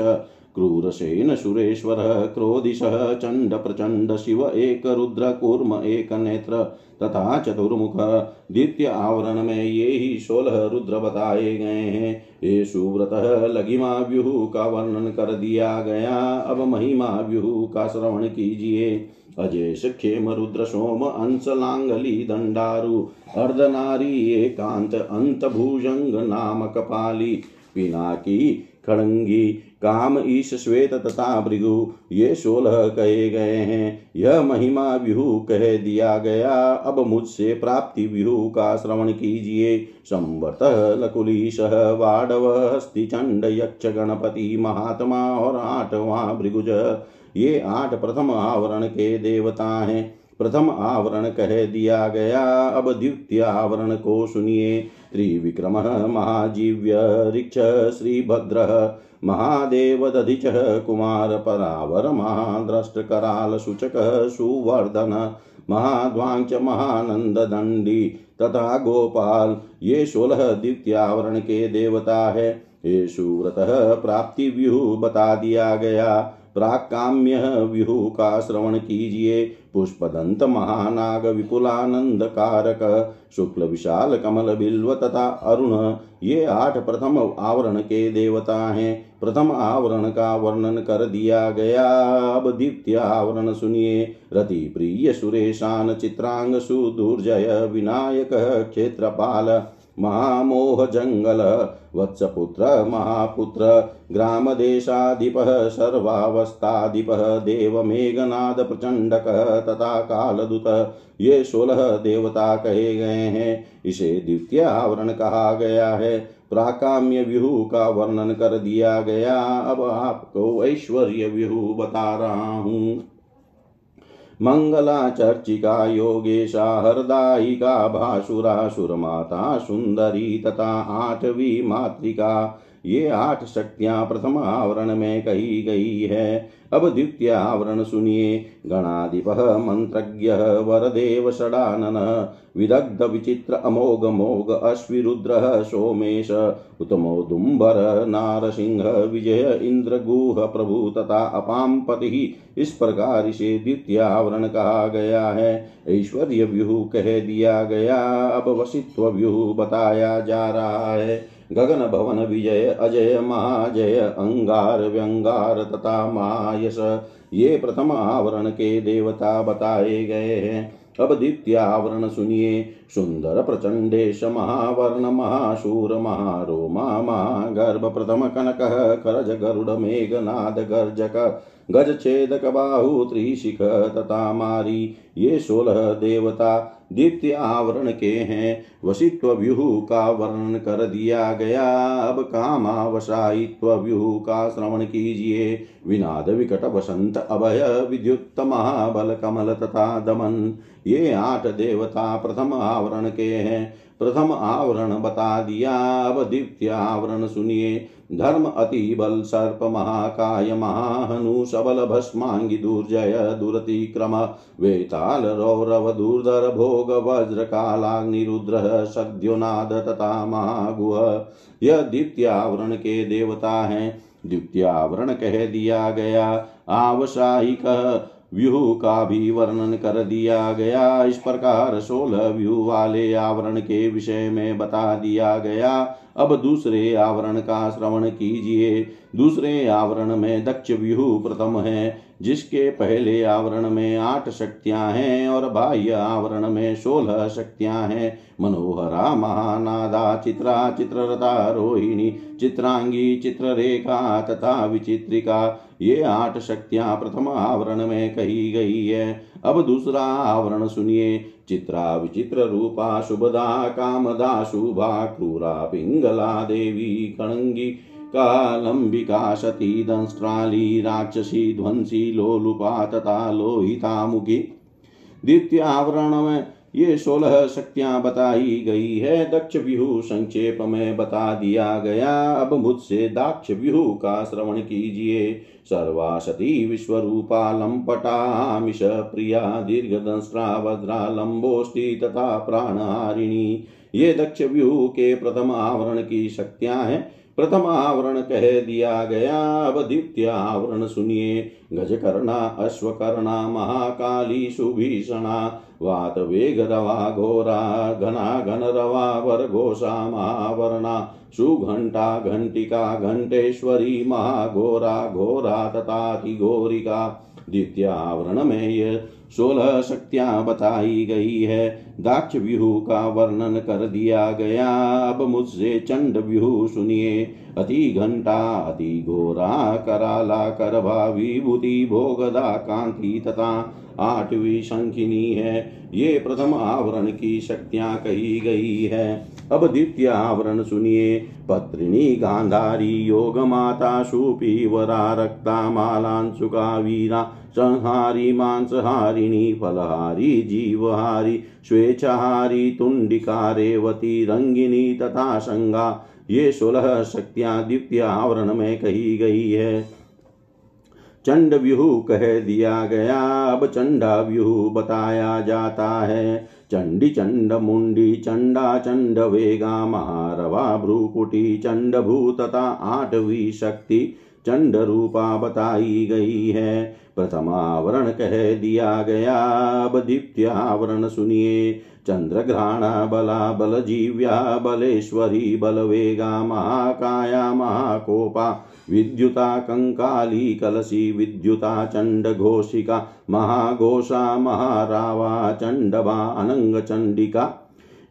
क्रूरसेन, सुरेश्वर, क्रोधिश चंड प्रचंड शिव एक, रुद्र, कूर्म एक, नेत्र तथा चतुर्मुख द्वितीय आवरण में ये ही सोलह रुद्र बताए गए हैं। ये सुव्रत लघिमा व्यूह का वर्णन कर दिया गया। अब महिमा व्यूह का श्रवण कीजिए। अजय खेम रुद्र, सोम, अंश, लांगली, दंडारु, अर्धनारी, एकांत अंत भुजंग नाम कपाली पिनाकी, खड़ंगी काम ईश श्वेत तथा भृगु, ये सोलह कहे गए हैं। यह महिमा व्यूह कह दिया गया। अब मुझसे प्राप्ति व्यूह का श्रवण कीजिए। संवत लकुलीश वाडव चंड यक्ष गणपति महात्मा और आठवा भृगुज। ये आठ प्रथम आवरण के देवता हैं। प्रथम आवरण कह दिया गया। अब द्वितीय आवरण को सुनिए। त्रिविक्रम महाजीव्य ऋक्ष श्रीभद्र महादेव दधिच कुमार परावर महाद्रष्ट कराल सूचक सुवर्धन महाध्वांच महानंद दंडी तथा गोपाल, ये सोलह द्वितीयावरण के देवता है। ये सुव्रत प्राप्ति व्यूह बता दिया गया। प्राकाम्य व्यूह का श्रवण कीजिए। पुष्पदंत महानाग विपुलानंद कारक, शुक्ल विशाल कमल बिल्व तथा अरुण, ये आठ प्रथम आवरण के देवता हैं। प्रथम आवरण का वर्णन कर दिया गया। अब द्वितीय आवरण सुनिए। रति प्रिय सुरेशान चित्रांग सुदुर्जय विनायक क्षेत्रपाल महामोह जंगल वत्सपुत्र महापुत्र ग्रामदेशाधिपः सर्वावस्थाधिपः देवमेघनाद प्रचण्डकः तथा कालदूत। ये सोलह देवता कहे गए हैं। इसे द्वितीय आवरण कहा गया है। प्राकाम्य व्यूह का वर्णन कर दिया गया। अब आपको ऐश्वर्य व्यूह बता रहा हूँ। मंगला चर्चिका योगेशा हरदायिका भासुरा सुरमाता सुंदरी तथा आठवी मातृका ये आठ शक्तियाँ प्रथम आवरण में कही गई है। अब द्वितीय आवरण सुनिए। गणाधिप मंत्रज्ञ वरदेव षडानन, विदग्ध विचित्र अमोघ मोघ अश्विरुद्र सोमेश उत्तमोदुम्बर नारसिंह विजय इंद्रगुह प्रभु तथा अपाम पति इस प्रकार इसे द्वितीय आवरण कहा गया है। ऐश्वर्य व्यूह कह दिया गया। अब वसित्व व्यूह बताया जा रहा है। गगन भवन विजय, अजय महाजय, अंगार व्यंगार तथा मायस। ये प्रथम आवरण के देवता बताए गए हैं। अब द्वितीय आवरण सुनिए। सुंदर प्रचंडेश महावर्ण महाशूर महारोमा महागर्भ प्रथम कनक खरज गरुड़ मेघनाद गर्जक गज छेदक बाहु त्रिशिख तथा मारी। ये सोलह देवता द्वितीय आवरण के हैं। वशित्व व्यूह का वर्णन कर दिया गया। अब कामावसायित्व व्यूह का श्रवण कीजिए विनाद विकट वसंत अभय विद्युत महाबल कमल तथा दमन। ये आठ देवता प्रथम आवरण के हैं। प्रथम आवरण बता दिया अब द्वितीय आवरण सुनिए। धर्म अति बल, सर्प महाकाय, महाहनु, सबल भस्मांगी, दुर्जय दुरति क्रम वेताल, रौरव, दुर्धर, भोग, वज्र कालाग्निरुद्र सद्योनाद तथा महागुह यह द्वितीय आवरण के देवता हैं, द्वितीय आवरण कह दिया गया। आवसायिक व्यूह का भी वर्णन कर दिया गया। इस प्रकार सोलह व्यूह वाले आवरण के विषय में बता दिया गया। अब दूसरे आवरण का श्रवण कीजिए। दूसरे आवरण में दक्ष व्यूह प्रथम है, जिसके पहले आवरण में आठ शक्तियाँ हैं और बाह्य आवरण में सोलह शक्तियाँ हैं। मनोहरा, महानादा, चित्रा, चित्ररता, रोहिणी, चित्रांगी, चित्ररेखा तथा विचित्रिका ये आठ शक्तियाँ प्रथम आवरण में कही गई है। अब दूसरा आवरण सुनिए। चित्रा विचित्र रूपा शुभदा, कामदा शुभा, क्रूरा पिंगला देवी कणंगी कालंबिका सती, दंष्ट्राली, राक्षसी, ध्वंसी, लोलुपा तथा लोहिता मुखी। द्वितीय आवरण में ये सोलह शक्तियाँ बताई गई है। दक्ष व्यूह संक्षेप में बता दिया गया। अब मुझसे दाक्ष व्यूह का श्रवण कीजिए। सर्वासती विश्वरूपा लंपटामिष प्रिया दीर्घदंस्रा वज्रा लंबोष्टि तथा प्राणहारिणी ये दक्ष व्यूह के प्रथम आवरण की शक्तियाँ हैं। प्रथम आवरण कह दिया गया, अब द्वितीय आवरण सुनिए। गजकर्णा, अश्वकर्णा, महाकाली, सुभीषणा वात वेग रवा, घोरा घना घन रवा वर घोषा महावर्णा, सुघंटा, घंटिका, घंटेश्वरी, महाघोरा, घोरा तथा घोरिका द्वितीय आवरण में ये सोलह शक्तियाँ बताई गई है। दाक्ष व्यूह का वर्णन कर दिया गया। अब मुझसे चंड व्यूह सुनिए। अति घंटा, अति घोरा कराला करभा विभूति भोगदा कांति तथा आठवीं शंखिनी है। ये प्रथम आवरण की शक्तियाँ कही गई है। अब द्वितीय आवरण सुनिए। पत्रिणी गांधारी योग माता सूपी वरा रक्ता मालांशुका, वीरा संहारी मांसहारिणी फलहारी जीवहारी, स्वेच्छाहारी, तुंडिका, रेवती, रंगिनी तथा संगा ये सोलह शक्तियाँ द्वितीय आवरण में कही गई है। चंड व्यूह कह दिया गया। अब चंडा व्यूह बताया जाता है। चंडी चंड मुंडी चंडा चंड वेगा महारवा भ्रूकुटी चंड भू तथा आठवीं शक्ति चंड रूपा बताई गई है प्रथमावरण कह दिया गया। अब द्वितीयावरण सुनिए। चंद्रघ्राण बला बल जीव्या बलेश्वरी बलवेगा महाकाया महाकोपा। विद्युता कंकाली कलशी विद्युता चंड घोषिका महाघोषा महारावा चंडवा अनंग चंडिका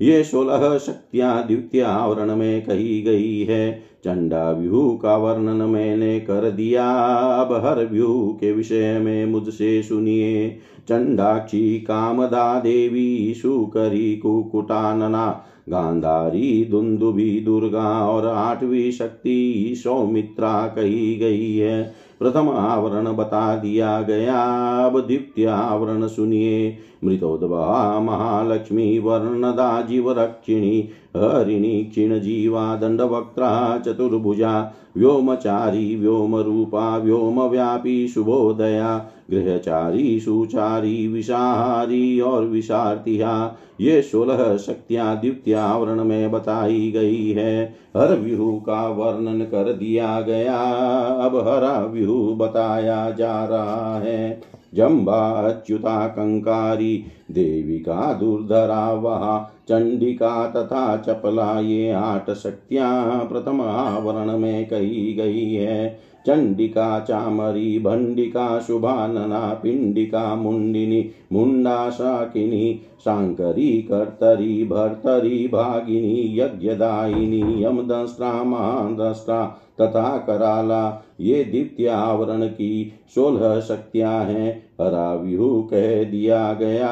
ये सोलह शक्तियाँ द्वितीय आवरण में कही गई है। चंडा व्यूह का वर्णन मैंने कर दिया। अब हर व्यूह के विषय में मुझसे सुनिए। चंडाक्षी कामदा देवी सुकरी कुकुटानना गांधारी, दुंदुभी, दुर्गा और आठवीं शक्ति सौमित्रा कही गई है। प्रथम आवरण बता दिया गया। अब द्वितीय आवरण सुनिए। मृतोद्भवा महालक्ष्मी, वर्णदा, जीवरक्षिणी, हरिणी क्षीण जीवा दंडवक्त्रा, चतुर्भुजा, व्योमचारी व्योम रूप व्योम व्यापी शुभोदया। गृहचारी सुचारी विषाहारी और विषार्थिया ये सोलह शक्तियाँ द्वितीय आवरण में बताई गई है। हर व्यूह का वर्णन कर दिया गया। अब हरा व्यूह बताया जा रहा है। जम्बा अच्युता कंकारी, देविका, दुर्धरा, वहा, चंडिका तथा चपला, ये आठ शक्तियाँ प्रथम आवरण में कही गई है। चंडिका चामरी भंडिका शुभानना पिंडिका मुंडिनी मुंडा शाकिनी शांकरी कर्तरी भर्तरी भागिनी, यज्ञदायिनी यमदंस्त्रा महादस्त्रा तथा कराला। ये द्वितीय आवरण की सोलह शक्तियाँ हैं। हरा व्यूह कह दिया गया,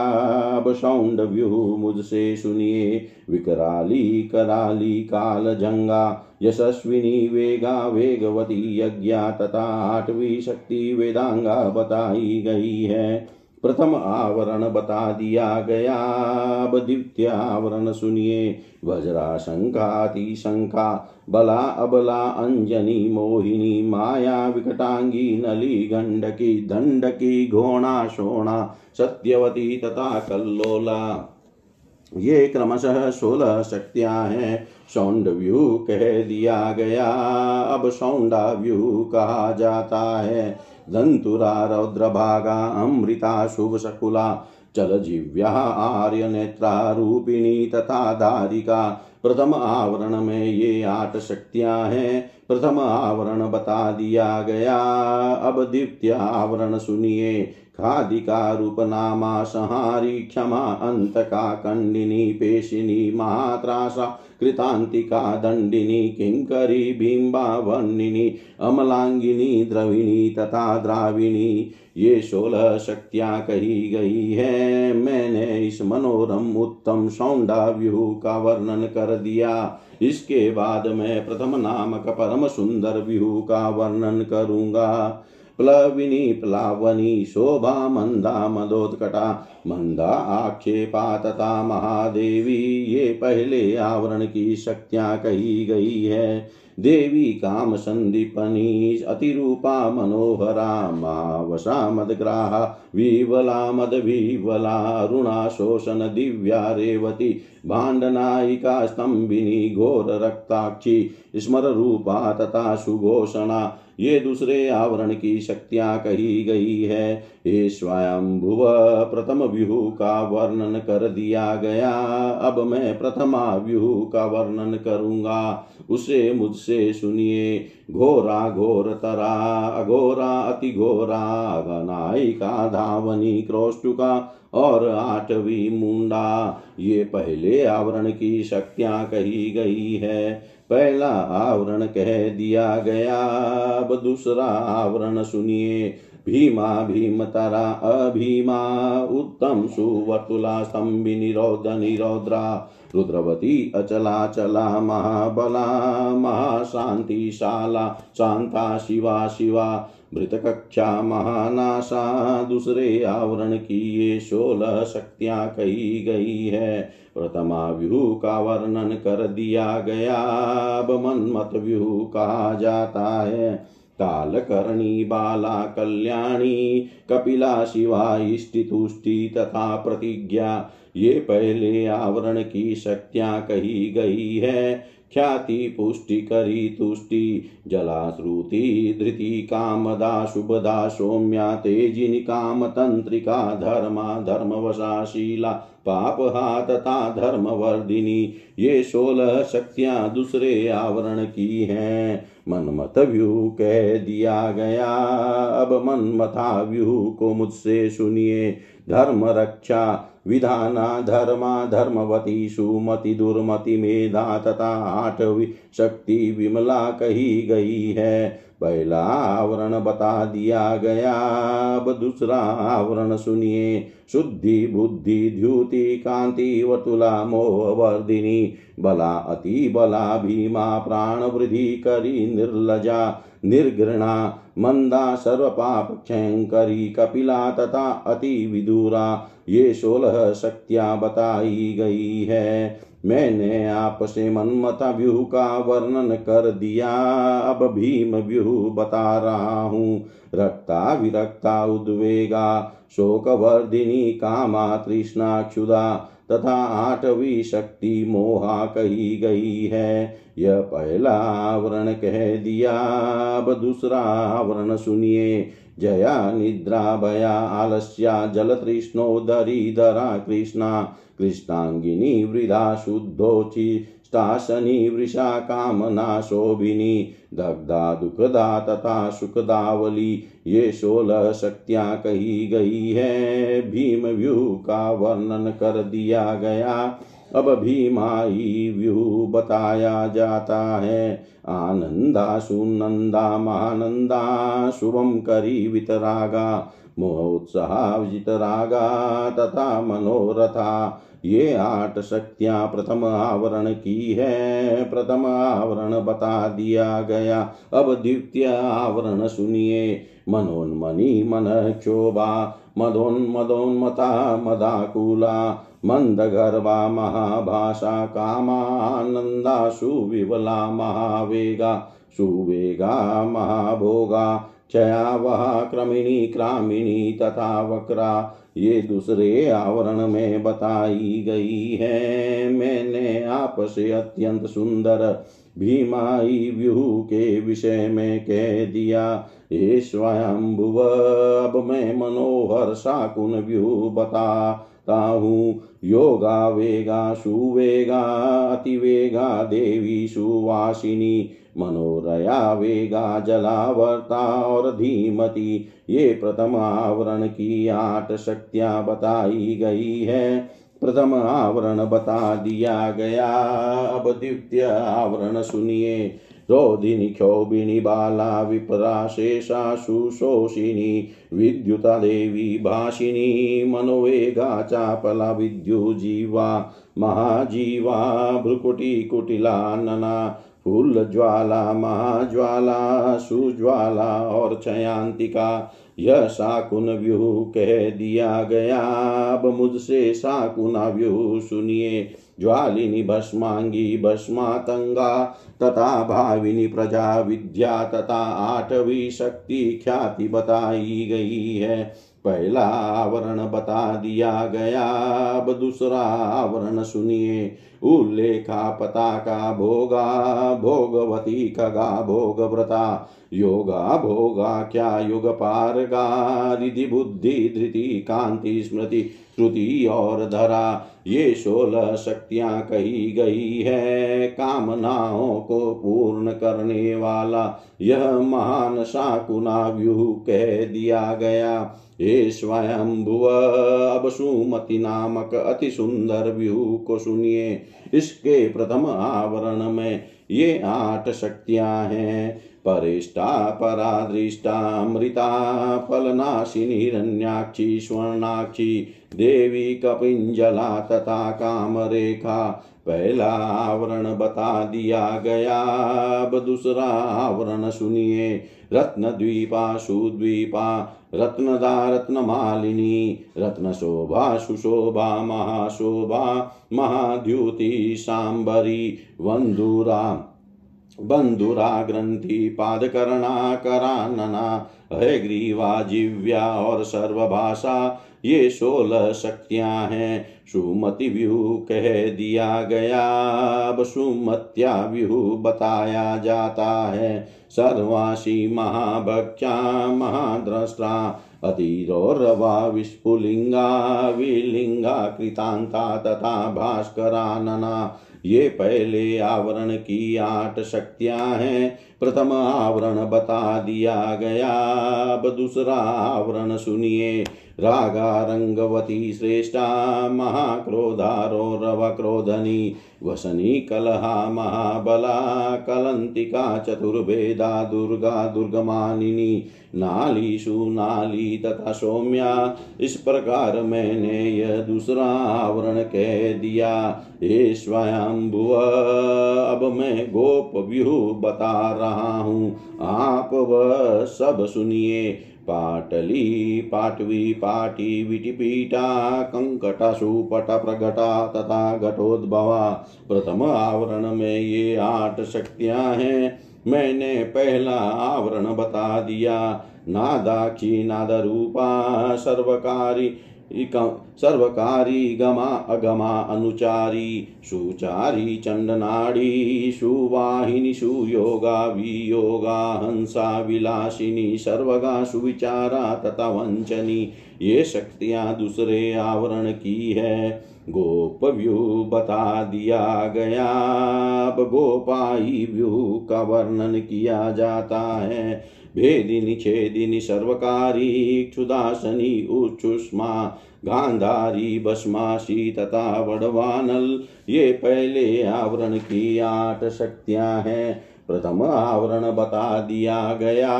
अब सौंड व्यूह मुझसे सुनिए। विकराली कराली काल जंगा, यशस्विनी वेगा वेगवती यज्ञा, तथा आठवीं शक्ति वेदांगा बताई गई है। प्रथम आवरण बता दिया गया। अब द्वितीय आवरण सुनिए। वज्रा शंकाति शंका बला, अबला, अंजनी, मोहिनी, माया, विकटांगी, नली, गंडकी, दंडकी, घोणा, शोणा, सत्यवती तथा कल्लोला। ये क्रमशः सोलह शक्तियाँ हैं। सौंड व्यू कह दिया गया। अब सौंडा व्यू कहा जाता है। दंतुरा रौद्रभागा अमृता शुभ शकुला चल जिव्या आर्य रूपिणी तथा धारिका प्रथम आवरण में ये आठ शक्तियाँ हैं। प्रथम आवरण बता दिया गया। अब द्वितीय आवरण सुनिए। खादिका रूप रूपनामा, संहारी क्षमा, अंतका, कंडिनी, पेशिनी, महात्रासा कृतांतिका दंडिनी किंकरी बिंबा वर्णिनी अमलांगिनी द्रविणी तथा द्राविणी। ये सोलह शक्तियाँ कही गई है। मैंने इस मनोरम उत्तम सौंडा व्यूह का वर्णन कर दिया। इसके बाद मैं प्रथम नामक परम सुंदर व्यूह का वर्णन करूँगा। प्लविनी प्लावनी शोभा मंदा मदोत्कटा मंदा आक्षेपा तथा महादेवी, ये पहले आवरण की शक्तियाँ कही गई है। देवी काम संदीपनी अतिरूपा मनोहरा, मावसा मदग्राहा, विवला मदविवला रुणा शोषण दिव्या रेवती भाण्डनायिका स्तंभिनी, घोर रक्ताक्षी स्मर रूपा तथा सुघोषणा ये दूसरे आवरण की शक्तियाँ कही गई है। ये स्वयं भुव प्रथम व्यूह का वर्णन कर दिया गया। अब मैं प्रथमा व्यूह का वर्णन करूँगा। उसे मुझसे सुनिए। घोरा घोर तरा, अघोरा अति घोरा नायिका धावनी क्रोष्टुका और आठवीं मुंडा। ये पहले आवरण की शक्तियाँ कही गई है। पहला आवरण कह दिया गया। अब दूसरा आवरण सुनिए। भीमा, भीमतरा, अभीमा, उत्तम सुवर्तुला, स्तंभि, निरोध, निरोद्रा, रुद्रवती, अचला, चला, महाबला महाशांतिशाला शांता, शिवा शिवा, मृतकक्षा, महानाशा, दूसरे आवरण की ये सोलह शक्तियाँ कही गई है। प्रथमा व्यूह का वर्णन कर दिया गया। अब मनमत व्यूह कहा जाता है। कालकर्णी, बाला कल्याणी, कपिला शिवा, इष्टितुष्टि तथा प्रतिज्ञा, ये पहले आवरण की शक्तियाँ कही गई है। ख्याति, पुष्टि, करी, तुष्टि, जलाश्रुति, धृति, कामदा, शुभदा, सौम्या, तेजिनी काम तंत्रिका धर्मा धर्मवशा शीला पापहा तथा धर्मवर्धिनी ये सोलह शक्तियाँ दूसरे आवरण की हैं। मनमत व्यू कह दिया गया। अब मनमथा व्यू को मुझसे सुनिए। धर्म रक्षा विधाना धर्मा धर्मवती सुमति दुर्मति मेधा तथा आठवी शक्ति विमला कही गई है। पहला आवरण बता दिया गया। अब दूसरा आवरण सुनिए। शुद्धि, बुद्धि, द्युति, कांति, वतुला मोहवर्धिनी बला, अति बला, भीमा, प्राण, वृद्धि, करी, निर्लजा, निर्घृणा, मंदा, सर्वपाप, क्षयंकरी, कपिला तथा अति विदुरा। ये सोलह शक्तियाँ बताई गई है। मैंने आपसे मनमता व्यूह का वर्णन कर दिया। अब भीम व्यूह बता रहा हूँ। रक्ता विरक्ता उद्वेगा, शोकवर्धिनी कामा तृष्णा क्षुदा तथा आठवी शक्ति मोहा कही गई है। यह पहला आवरण कह दिया। अब दूसरा आवरण सुनिए। जया निद्रा भया आलस्या जलतृष्णोदरीधरा कृष्णा। कृष्णांगिनी वृदा शुद्धोचि स्टाशनी वृषा कामना शोभिनी। दग्धा दुखदा तथा सुखदावली, ये सोलह शक्तियाँ कही गई है। भीम व्यूह का वर्णन कर दिया गया। अब भीमाई व्यू बताया जाता है। आनंदा सुनंदा महानंदा शुभम करी वितरागा मोहोत्साह तथा मनोरथा। ये आठ शक्तियाँ प्रथम आवरण की है। प्रथम आवरण बता दिया गया। अब द्वितीय आवरण सुनिए। मनोन्मनी मन क्षोभा, मदोन्मदोन्मता मदाकुला। मन्दगर्भा महाभाषा कामानन्दा सुविवला महावेगा सुवेगा, महाभोगा क्षयावहा क्रमिणी, क्रामिणी तथा वक्रा, ये दूसरे आवरण में बताई गई है। मैंने आपसे अत्यंत सुंदर भीमाई व्यूह के विषय में कह दिया ये स्वयंभुव, अब मैं मनोहर शाकुन व्यूह बताता हूँ योगा वेगा, सुवेगा, अतिवेगा, देवी, सुवासिनी, मनोरया वेगा, जलावर्ता, और धीमती। ये प्रथम आवरण की आठ शक्तियाँ बताई गई है। प्रथम आवरण बता दिया गया। अब द्वितीय आवरण सुनिए। रोधिनी क्षोभिनी बाला विपरा शेषा विद्युता देवी भाषिनी मनोवेगा चापला विद्युजीवा, महाजीवा, भ्रुकुटी कुटिला नना, फूल ज्वाला, महाज्वाला, सुज्वाला और छयांतिका। यह शाकुन व्यूह कह दिया गया। अब मुझसे शाकुना व्यूह सुनिए। ज्वालिनी भस्मांगी भस्मातंगा। तथा भाविनी प्रजा विद्या तथा आठवीं शक्ति ख्याति बताई गई है। पहला आवरण बता दिया गया। अब दूसरा आवरण सुनिए। उल्लेखा, पताका, भोगा, भोगवती खगा भोगव्रता, योगा, भोगा, क्या युग, पारगा, रिधि, बुद्धि, धृति, कांति, स्मृति, श्रुति और धरा, ये सोलह शक्तियाँ कही गई है। कामनाओं को पूर्ण करने वाला यह महान शाकुना व्यूह कह दिया गया। हे स्वयं भुव अब सुमति नामक अति सुंदर व्यू को सुनिए। इसके प्रथम आवरण में ये आठ शक्तियाँ हैं। परिष्टा परादृष्टा मृता फलनाशिनी हिरण्याक्षी, स्वर्णाक्षी, देवी, कपिंजला तथा कामरेखा। पहला आवरण बता दिया गया। अब दूसरा आवरण सुनिए। रत्न द्वीपा रत्नदा, रत्नमालिनी, रत्नशोभा, सुशोभा, महाशोभा, महाद्युति सांबरी वन्दुरा बंधुरा ग्रंथि पादकरणा, करानना ग्रीवा जिव्या और सर्वभाषा ये सोलह शक्तियाँ हैं। सुमति व्यू कह दिया गया। अब सुमत्या व्यू बताया जाता है। सर्वासी महाभक्षा, महाद्रष्टा अतिरोरवा विस्फुलिंगा विलिंगा, कृतांता तथा भास्करानना ये पहले आवरण की आठ शक्तियाँ हैं। प्रथम आवरण बता दिया गया। अब दूसरा आवरण सुनिए। रागा रंगवती श्रेष्ठा महाक्रोधारो रव क्रोधनी वसनी कलहा महाबला, कलंतिका चतुर्भेदा दुर्गा दुर्गमानिनी, नालीषु नाली तथा सौम्या। इस प्रकार मैंने यह दूसरा आवरण कह दिया। हे स्वयं अब मैं गोप व्यूह बता रहा हूँ। आप वह सब सुनिए। पाटली पाटवी पाटी विटिपीटा कंकटसुपट प्रगटा तथा घटोद्भवा। प्रथम आवरण में ये आठ शक्तियाँ हैं। मैंने पहला आवरण बता दिया। नादाक्षी, नादरूपा, सर्वकारी सर्वकारी गमा अगमा अनुचारी, सुचारी चंडनाड़ी सुवाहिनी, सुयोगा, वियोगा, हंसा, विलासिनी, सर्वगा, सुविचारा, तथा वंचनी ये शक्तियाँ दूसरे आवरण की है। गोप व्यू बता दिया गया। अब गोपाई व्यू का वर्णन किया जाता है। भेदिनी छेदिनी सर्वकारी, क्षुदासनी उच्छुष्मा गांधारी भस्माशी तथा वड़वानल। ये पहले आवरण की आठ शक्तियाँ हैं। प्रथम आवरण बता दिया गया।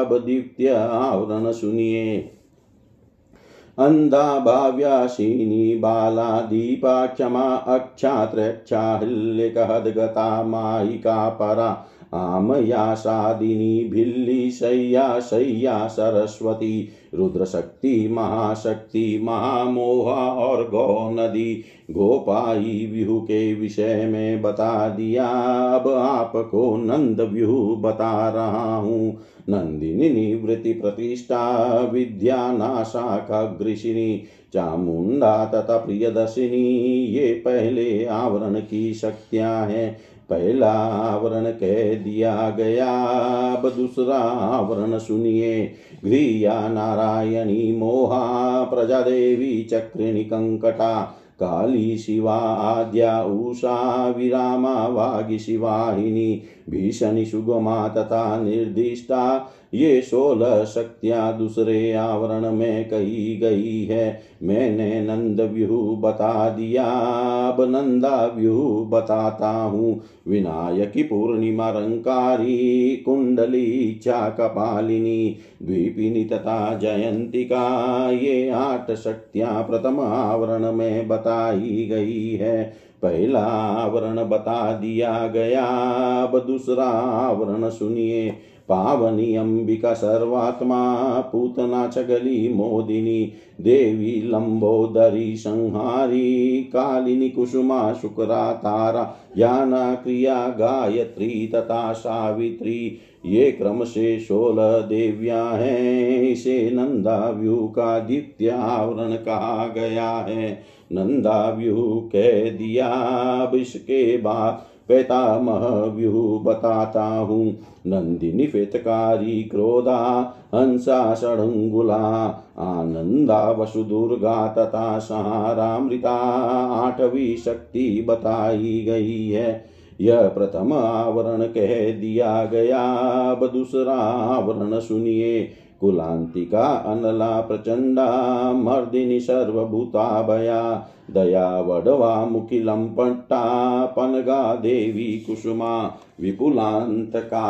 अब द्वितीय आवरण सुनिए। अन्धा भाव्यासीनी बाला दीपा, क्षमा अक्षात्रक्षा हिल्लिकहद्गता मायिका परा। आमया सादिनी भिल्ली शय्या सरस्वती, रुद्रशक्ति, महाशक्ति, महामोहा और गौ नदी गोपाई व्यूह के विषय में बता दिया। अब आपको नंद व्यूह बता रहा हूँ। नंदिनी निवृत्ति प्रतिष्ठा, विद्या नाशा खग्रिशिनी चामुंडा तथा प्रियदर्शिनी, ये पहले आवरण की शक्तियाँ हैं। पहला आवरण कह दिया गया। अब दूसरा आवरण सुनिए। घ्रिया नारायणी मोहा प्रजा देवी चक्रिणी कंकटा, काली शिवा आद्या उषा, विरामा, वागी शिवाहिनी भीषणी सुगमा तथा निर्दिष्टा, ये सोलह शक्तियाँ दूसरे आवरण में कही गई है। मैंने नंद व्यूह बता दिया, अब नंदा व्यूह बताता हूँ। विनायकी पूर्णिमा रंकारी, कुंडली चा कपालिनी द्वीपिनी तथा जयंतिका, ये आठ शक्तियाँ प्रथम आवरण में बताई गई है। पहला आवरण बता दिया गया। अब दूसरा आवरण सुनिए। पावनी अंबिका सर्वात्मा पूतना चगली मोदिनी, देवी लंबोदरी संहारी, कालिनी कुसुमा शुक्रा तारा ज्ञाना क्रिया गायत्री तथा सावित्री। ये क्रम से सोलह देविया हैं। इसे नंदाव्यू का द्वितीयावरण कहा गया है। नंदाव्यू कह दिया अब इसके बाद पैतामह व्यू बताता हूँ। नंदिनी फेतकारी क्रोधा, हंसा षडंगुला आनंदा वसुदुर्गा तथा सहारामृता आठवी शक्ति बताई गई है। यह प्रथम आवरण कह दिया गया। अब दूसरा आवरण सुनिए। कुलांतिका अनला प्रचंडा मर्दिनी सर्वभूताभया दया वडवा मुखिलं पट्टा पनगा देवी कुसुमा विपुलान्तका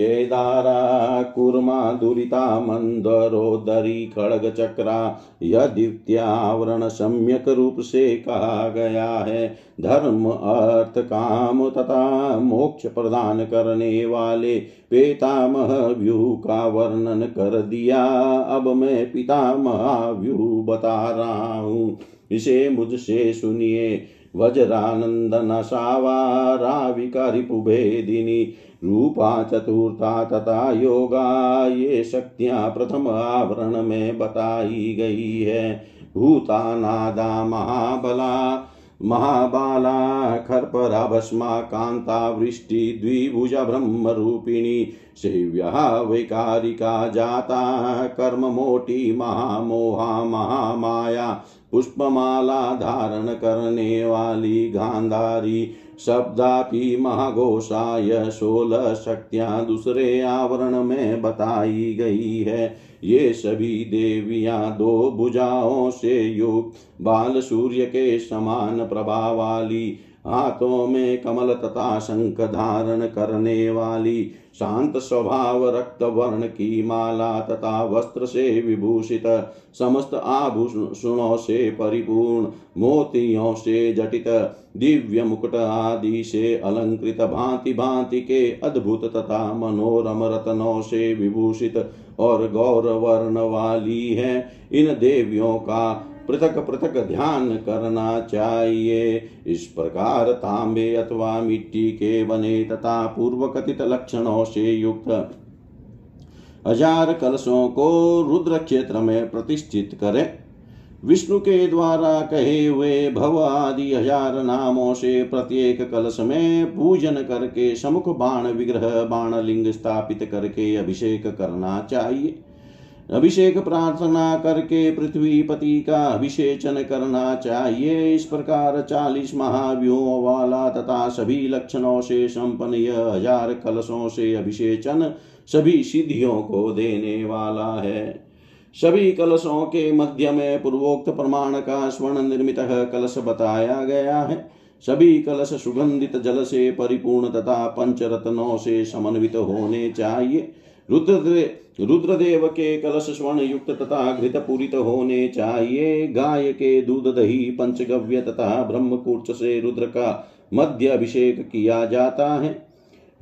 केदारा, कुर्मा, दुरिता मंदरोदरी खड़गचक्रा यह द्वितीयावरण सम्यक रूप से कहा गया है। धर्म, अर्थ, काम तथा मोक्ष प्रदान करने वाले पेतामह व्यू का वर्णन कर दिया। अब मैं पितामह व्यू बता रहा हूँ। इसे मुझसे सुनिए। वज्रानंदन सावा राविका रिपुभेदिनी रूपा चतुर्था तथा योगा, ये शक्तियाँ प्रथम आवरण में बताई गई है। भूतानादा महाबला, महाबाला खर्परा भस्मा कांता वृष्टि द्विभुज ब्रह्म रूपिणी सेव्या वैकारिका जाता, कर्म मोटी महामोहा महामाया पुष्पमाला धारण करने वाली गांधारी, शब्दापि महाघोषाय सोलह शक्तियाँ दूसरे आवरण में बताई गई है। ये सभी देवियाँ दो भुजाओं से युक्त, बाल सूर्य के समान प्रभाव वाली हाथों में कमल तथा शंख धारण करने वाली। शांत स्वभाव, रक्त वर्ण, की माला तथा वस्त्र से विभूषित, समस्त आभूषणों से परिपूर्ण, मोतियों से जटित, दिव्य मुकुट आदि से अलंकृत, भांति भांति के अद्भुत तथा मनोरम रत्नों से विभूषित और गौरवर्ण वाली है। इन देवियों का पृथक पृथक ध्यान करना चाहिए। इस प्रकार तांबे अथवा मिट्टी के बने तथा पूर्व कथित लक्षणों से युक्त हज़ार कलशों को रुद्र क्षेत्र में प्रतिष्ठित करें। विष्णु के द्वारा कहे हुए भव आदि हज़ार नामों से प्रत्येक कलश में पूजन करके समुख बाण विग्रह बाण लिंग स्थापित करके अभिषेक करना चाहिए। अभिषेक प्रार्थना करके पृथ्वी पति का अभिषेचन करना चाहिए। इस प्रकार चालीस महाव्यूहों वाला तथा सभी लक्षणों से संपन्न यह हज़ार कलशों से अभिषेचन सभी सिद्धियों को देने वाला है। सभी कलशों के मध्य में पूर्वोक्त प्रमाण का स्वर्ण निर्मित कलश बताया गया है। सभी कलश सुगंधित जल से परिपूर्ण तथा पंचरत्नों से समन्वित होने चाहिए। रुद्र रुद्रदेव के कलश स्वर्ण युक्त तथा घृत पूरित होने चाहिए। गाय के दूध दही पंचगव्य तथा ब्रह्मकूर्च से रुद्र का मध्य अभिषेक किया जाता है।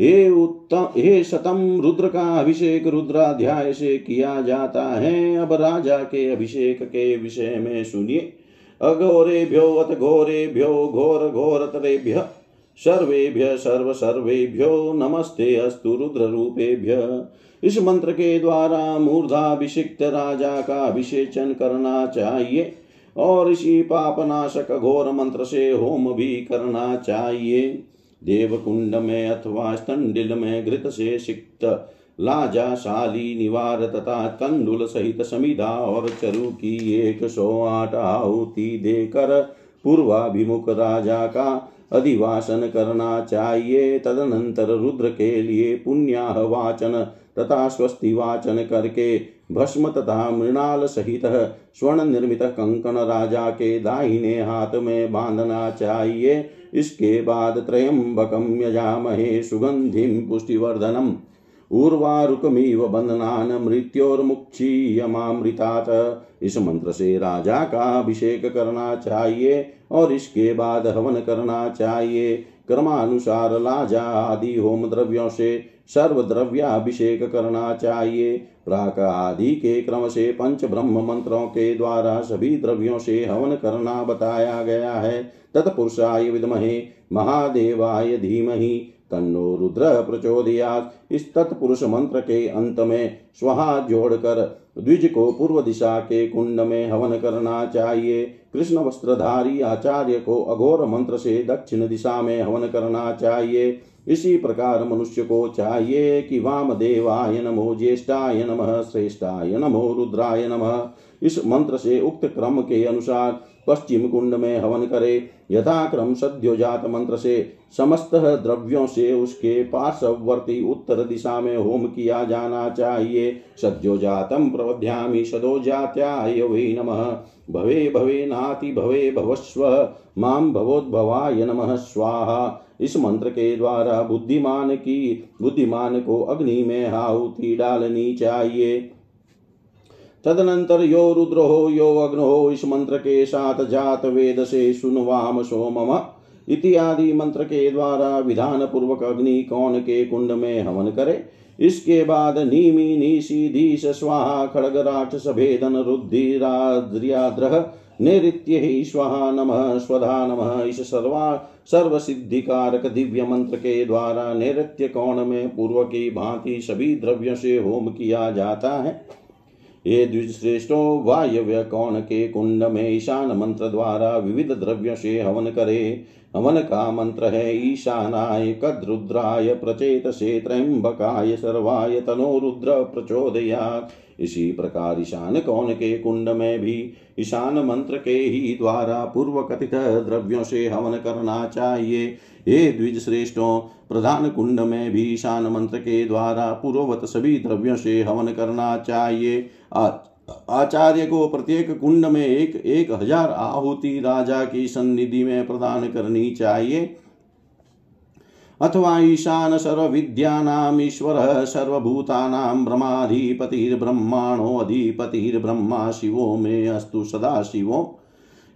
हे उत्तम, हे शतम रुद्र का अभिषेक रुद्राध्याय से किया जाता है। अब राजा के अभिषेक के विषय में सुनिए। अघोरेभ्यो अथ घोरेभ्यो, घोर घोर घोरतरेभ्य सर्वेभ्य, सर्व सर्वेभ्यो, नमस्ते अस्तु रुद्र रूपेभ्य इस मंत्र के द्वारा मूर्धाभिषिक्त राजा का अभिषेचन करना चाहिए और इसी पापनाशक घोर मंत्र से होम भी करना चाहिए। देवकुंड में अथवा स्तंडिल में घृत से सिक्त लाजा शाली निवार तथा कंडुल सहित समिधा और चरु की एक सौ आठ आहुति देकर पूर्वाभिमुख राजा का अधिवासन करना चाहिए। तदनंतर रुद्र के लिए पुण्याह वाचन तथा स्वस्ति वाचन करके भस्म तथा मृणाल सहित स्वर्ण निर्मित कंकण राजा के दाहिने हाथ में बांधना चाहिए। इसके बाद त्रयंबकम यजामहे सुगंधिम पुष्टिवर्धनम। उर्वारुकमिव बंधनान मृत्योर्मुक्षीयमामृतात्। इस मंत्र से राजा का अभिषेक करना चाहिए। और इसके बाद हवन करना चाहिए। क्रमानुसार लाजा आदि होम द्रव्यों से सर्व द्रव्याभिषेक करना चाहिए। प्राक आदि के क्रम से पंच ब्रह्म मंत्रों के द्वारा सभी द्रव्यों से हवन करना बताया गया है। तत्पुरुषाय विद्महे, महादेवाय धीमहि, तन्नो रुद्र प्रचोदयात। इस तत्पुरुष मंत्र के अंत में स्वहा जोड़कर द्विज को पूर्व दिशा के कुंड में हवन करना चाहिए। कृष्ण वस्त्रधारी आचार्य को अघोर मंत्र से दक्षिण दिशा में हवन करना चाहिए। इसी प्रकार मनुष्य को चाहिए कि वाम देवाय नमो ज्येष्ठाय नम, श्रेष्ठाय नमो रुद्राय नम। इस मंत्र से उक्त क्रम के अनुसार पश्चिम कुंड में हवन करे। यथाक्रम सद्योजात मंत्र से समस्त द्रव्यों से उसके पार्श्ववर्ती उत्तर दिशा में होम किया जाना चाहिए। सद्योजातम प्रवध्यामि सदोजात्याय वै नम। भवे भवे नाति, भवे भवस्व। माम भवोद्भवाय नमः, स्वाहा। इस मंत्र के द्वारा बुद्धिमान की, बुद्धिमान को अग्नि में आहुति डालनी चाहिए। तदनंतर यो रुद्र हो यो अग्न हो इस मंत्र के साथ जात वेद से सुनवाम सोमम। इत्यादि मंत्र के द्वारा विधान पूर्वक अग्नि कौन के कुंड में हवन करे। इसके बाद नीमी, नीसी धीश स्वाहा, खड़ग राक्षस भेदन रुद्धिराद्रियाद्रह नैत्य ही स्वाहा, नम, स्वधा, नम, इस सर्वा सर्व सिद्धिकारक दिव्य मंत्र के द्वारा नैत्य कौन में पूर्व की भांति सभी द्रव्यों से होम किया जाता है। ये द्विश्रेष्ठो वायव्य कौन के कुंड में ईशान मंत्र द्वारा विविध द्रव्य से हवन करे। हवन का मंत्र है, ईशानाय कद्रुद्राय प्रचेत से त्रयंबकाय सर्वाय तनो रुद्र प्रचोदयात्। इसी प्रकार ईशान कौन के कुंड में भी ईशान मंत्र के ही द्वारा पूर्व कथित द्रव्यों से हवन करना चाहिए। हे द्विज श्रेष्ठों प्रधान कुंड में भी ईशान मंत्र के द्वारा पूर्ववत सभी द्रव्यों से हवन करना चाहिए। आचार्य को प्रत्येक कुंड में एक एक हज़ार आहुति राजा की सन्निधि में प्रदान करनी चाहिए। अथवा ईशान सर्वविद्यानाम् ईश्वरः सर्वभूतानां ब्रह्माधिपतिर्ब्रह्माणोऽधिपतिर्ब्रह्मा शिवो मे अस्तु सदा शिवो।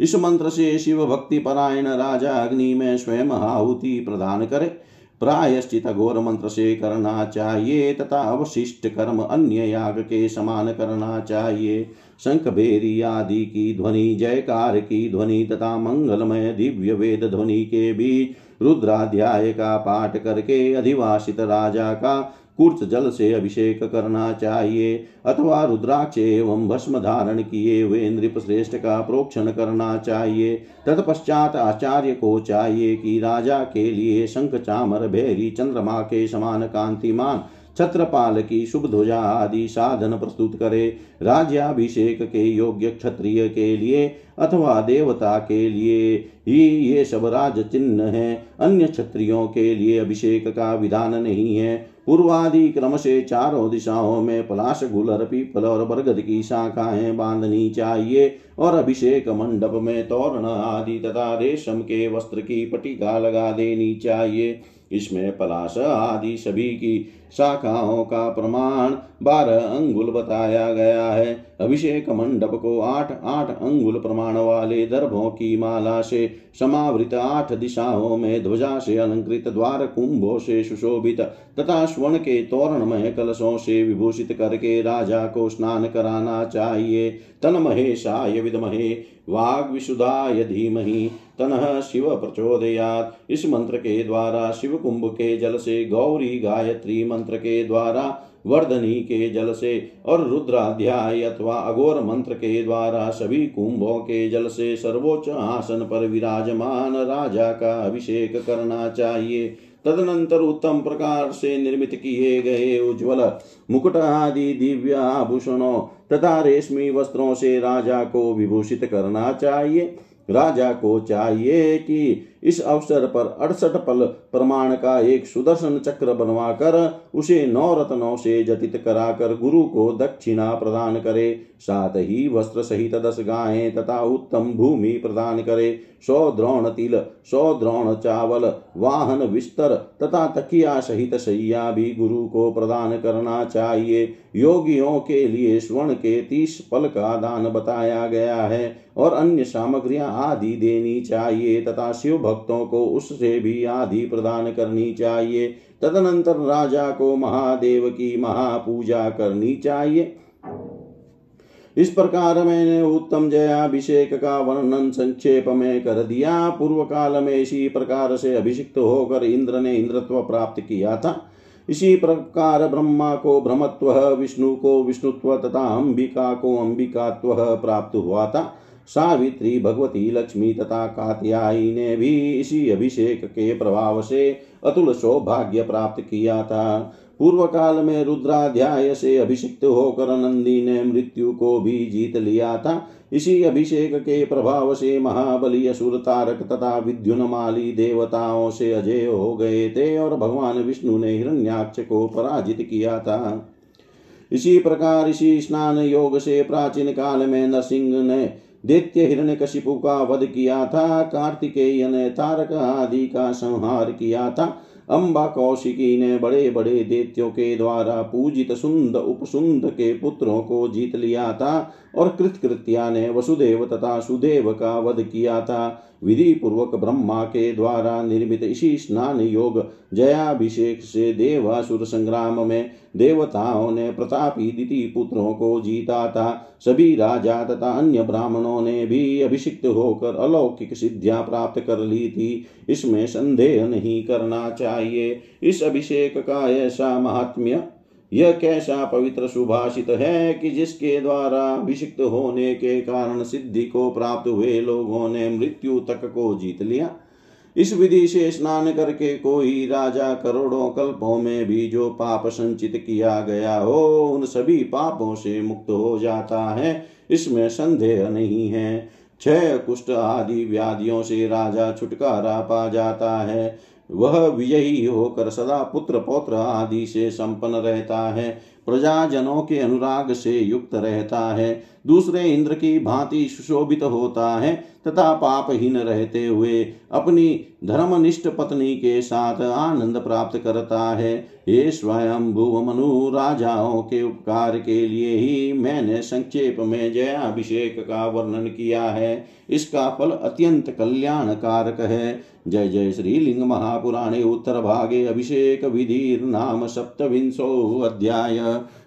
इस मंत्र से शिव भक्ति परायण राजा अग्नि में स्वयं आहुति प्रदान करे। प्रायश्चित घोर मंत्र से करना चाहिए तथा अवशिष्ट कर्म अन्य याग के समान करना चाहिए। शंख भेरी आदि की ध्वनि, जयकार की ध्वनि तथा मंगलमय दिव्य वेद ध्वनि के बीच रुद्राध्याय का पाठ करके अधिवासित राजा का कुर्च जल से अभिषेक करना चाहिए अथवा रुद्राक्ष एवं भस्म धारण किए हुए नृप श्रेष्ठ का प्रोक्षण करना चाहिए तत्पश्चात आचार्य को चाहिए कि राजा के लिए शंख चामर भैरी चंद्रमा के समान कांतिमान छत्रपाल की शुभ ध्वजा आदि साधन प्रस्तुत करे, राज्याभिषेक के योग्य क्षत्रिय के लिए अथवा देवता के लिए। ही ये सब राज चिन्ह है, अन्य क्षत्रियों के लिए अभिषेक का विधान नहीं है। पूर्वादि क्रम से चारों दिशाओं में पलाश, गुलर, पीपल और बरगद की शाखाएँ बांधनी चाहिए और अभिषेक मंडप में तोरण आदि तथा रेशम के वस्त्र की पटिका लगा देनी चाहिए। इसमें पलाश आदि सभी की शाखाओं का प्रमाण बारह अंगुल बताया गया है। अभिषेक मंडप को आठ आठ अंगुल प्रमाण वाले दर्भों की माला से समावृत आठ दिशाओं में ध्वजा से अलंकृत द्वार कुंभों से सुशोभित तथा स्वर्ण के तोरणमय कलशों से विभूषित करके राजा को स्नान कराना चाहिए। तन महेशाय विदमहे, वाग विशुद्धाय धीमहि, तनः शिव प्रचोदयात। इस मंत्र के द्वारा शिव कुंभ के जल से गौरी गायत्री मंत्र के द्वारा, वर्धनी के जल से, और रुद्राध्याय अथवा अघोर मंत्र के द्वारा, सभी कुंभों के जल से सर्वोच्च आसन पर विराजमान राजा का अभिषेक करना चाहिए। तदनंतर उत्तम प्रकार से निर्मित किए गए उज्ज्वल मुकुट आदि दिव्य आभूषणों तथा रेशमी वस्त्रों से राजा को विभूषित करना चाहिए। राजा को चाहिए कि इस अवसर पर अड़सठ पल प्रमाण का एक सुदर्शन चक्र बनवाकर उसे नौ रत्नों से जटित कराकर गुरु को दक्षिणा प्रदान करे, साथ ही वस्त्र सहित दस गायें तथा उत्तम भूमि प्रदान करे, सौ द्रोण तिल, सौ द्रोण चावल, वाहन विस्तर तथा तकिया सहित सैया भी गुरु को प्रदान करना चाहिए। योगियों के लिए स्वर्ण के तीस पल का दान बताया गया है और अन्य सामग्रियाँ आदि देनी चाहिए तथा शिव भक्तों को उससे भी आदि प्रदान करनी चाहिए। तदनंतर राजा को महादेव की महापूजा करनी चाहिए। इस प्रकार मैंने उत्तम जयाभिषेक का वर्णन संक्षेप में कर दिया। पूर्व काल में इसी प्रकार से अभिषिक्त होकर इंद्र ने इंद्रत्व प्राप्त किया था। इसी प्रकार ब्रह्मा को ब्रह्मत्व, विष्णु को विष्णुत्व तथा अंबिका को अंबिकात्व प्राप्त हुआ था। सावित्री, भगवती, लक्ष्मी तथा कात्यायी ने भी इसी अभिषेक के प्रभाव से अतुल सौभाग्य प्राप्त किया था। पूर्व काल में रुद्राध्याय से अभिषिक्त होकर नंदी ने मृत्यु को भी जीत लिया था। इसी अभिषेक के प्रभाव से महाबली असुर तारक तथा विद्युन्माली देवताओं से अजय हो गए थे और भगवान विष्णु ने हिरण्याक्ष को पराजित किया था। इसी प्रकार इसी स्नान योग से प्राचीन काल में नरसिंह ने दैत्य हिरण्य कशिपु का वध किया था, कार्तिकेय ने तारक आदि का संहार किया था। अम्बा कौशिकी ने बड़े बड़े देत्यों के द्वारा पूजित सुंद, उपसुंद के पुत्रों को जीत लिया था और कृतकृत्या ने वसुदेव तथा सुदेव का वध किया था। विधि पूर्वक ब्रह्मा के द्वारा निर्मित इसी स्नान योग जयाभिषेक से देवासुर संग्राम में देवताओं ने प्रतापी दिति पुत्रों को जीता था। सभी राजा तथा अन्य ब्राह्मणों ने भी अभिषिक्त होकर अलौकिक सिद्धियाँ प्राप्त कर ली थी। इसमें संदेह नहीं करना चाहिए। इस अभिषेक का ऐसा महात्म्य यह कैसा पवित्र सुभाषित है कि जिसके द्वारा अभिषिक्त होने के कारण सिद्धि को प्राप्त हुए लोगों ने मृत्यु तक को जीत लिया? इस विधि से स्नान करके कोई राजा करोड़ों कल्पों में भी जो पाप संचित किया गया हो, उन सभी पापों से मुक्त हो जाता है। इसमें संदेह नहीं है। क्षय कुष्ठ आदि व्याधियों से राजा छुटकारा पा जाता है। वह विजयी होकर सदा पुत्र पौत्र आदि से संपन्न रहता है। प्रजाजनों के अनुराग से युक्त रहता है। दूसरे इंद्र की भांति सुशोभित होता है, तथा पापहीन रहते हुए अपनी धर्मनिष्ठ पत्नी के साथ आनंद प्राप्त करता है। ये स्वयं भुव मनु, राजाओं के उपकार के लिए ही मैंने संक्षेप में जयाभिषेक का वर्णन किया है। इसका फल अत्यंत कल्याण कारक है। जय जय श्रीलिंग महापुराणे उत्तर भागे अभिषेक विधि नाम सप्तविंशो अध्याय।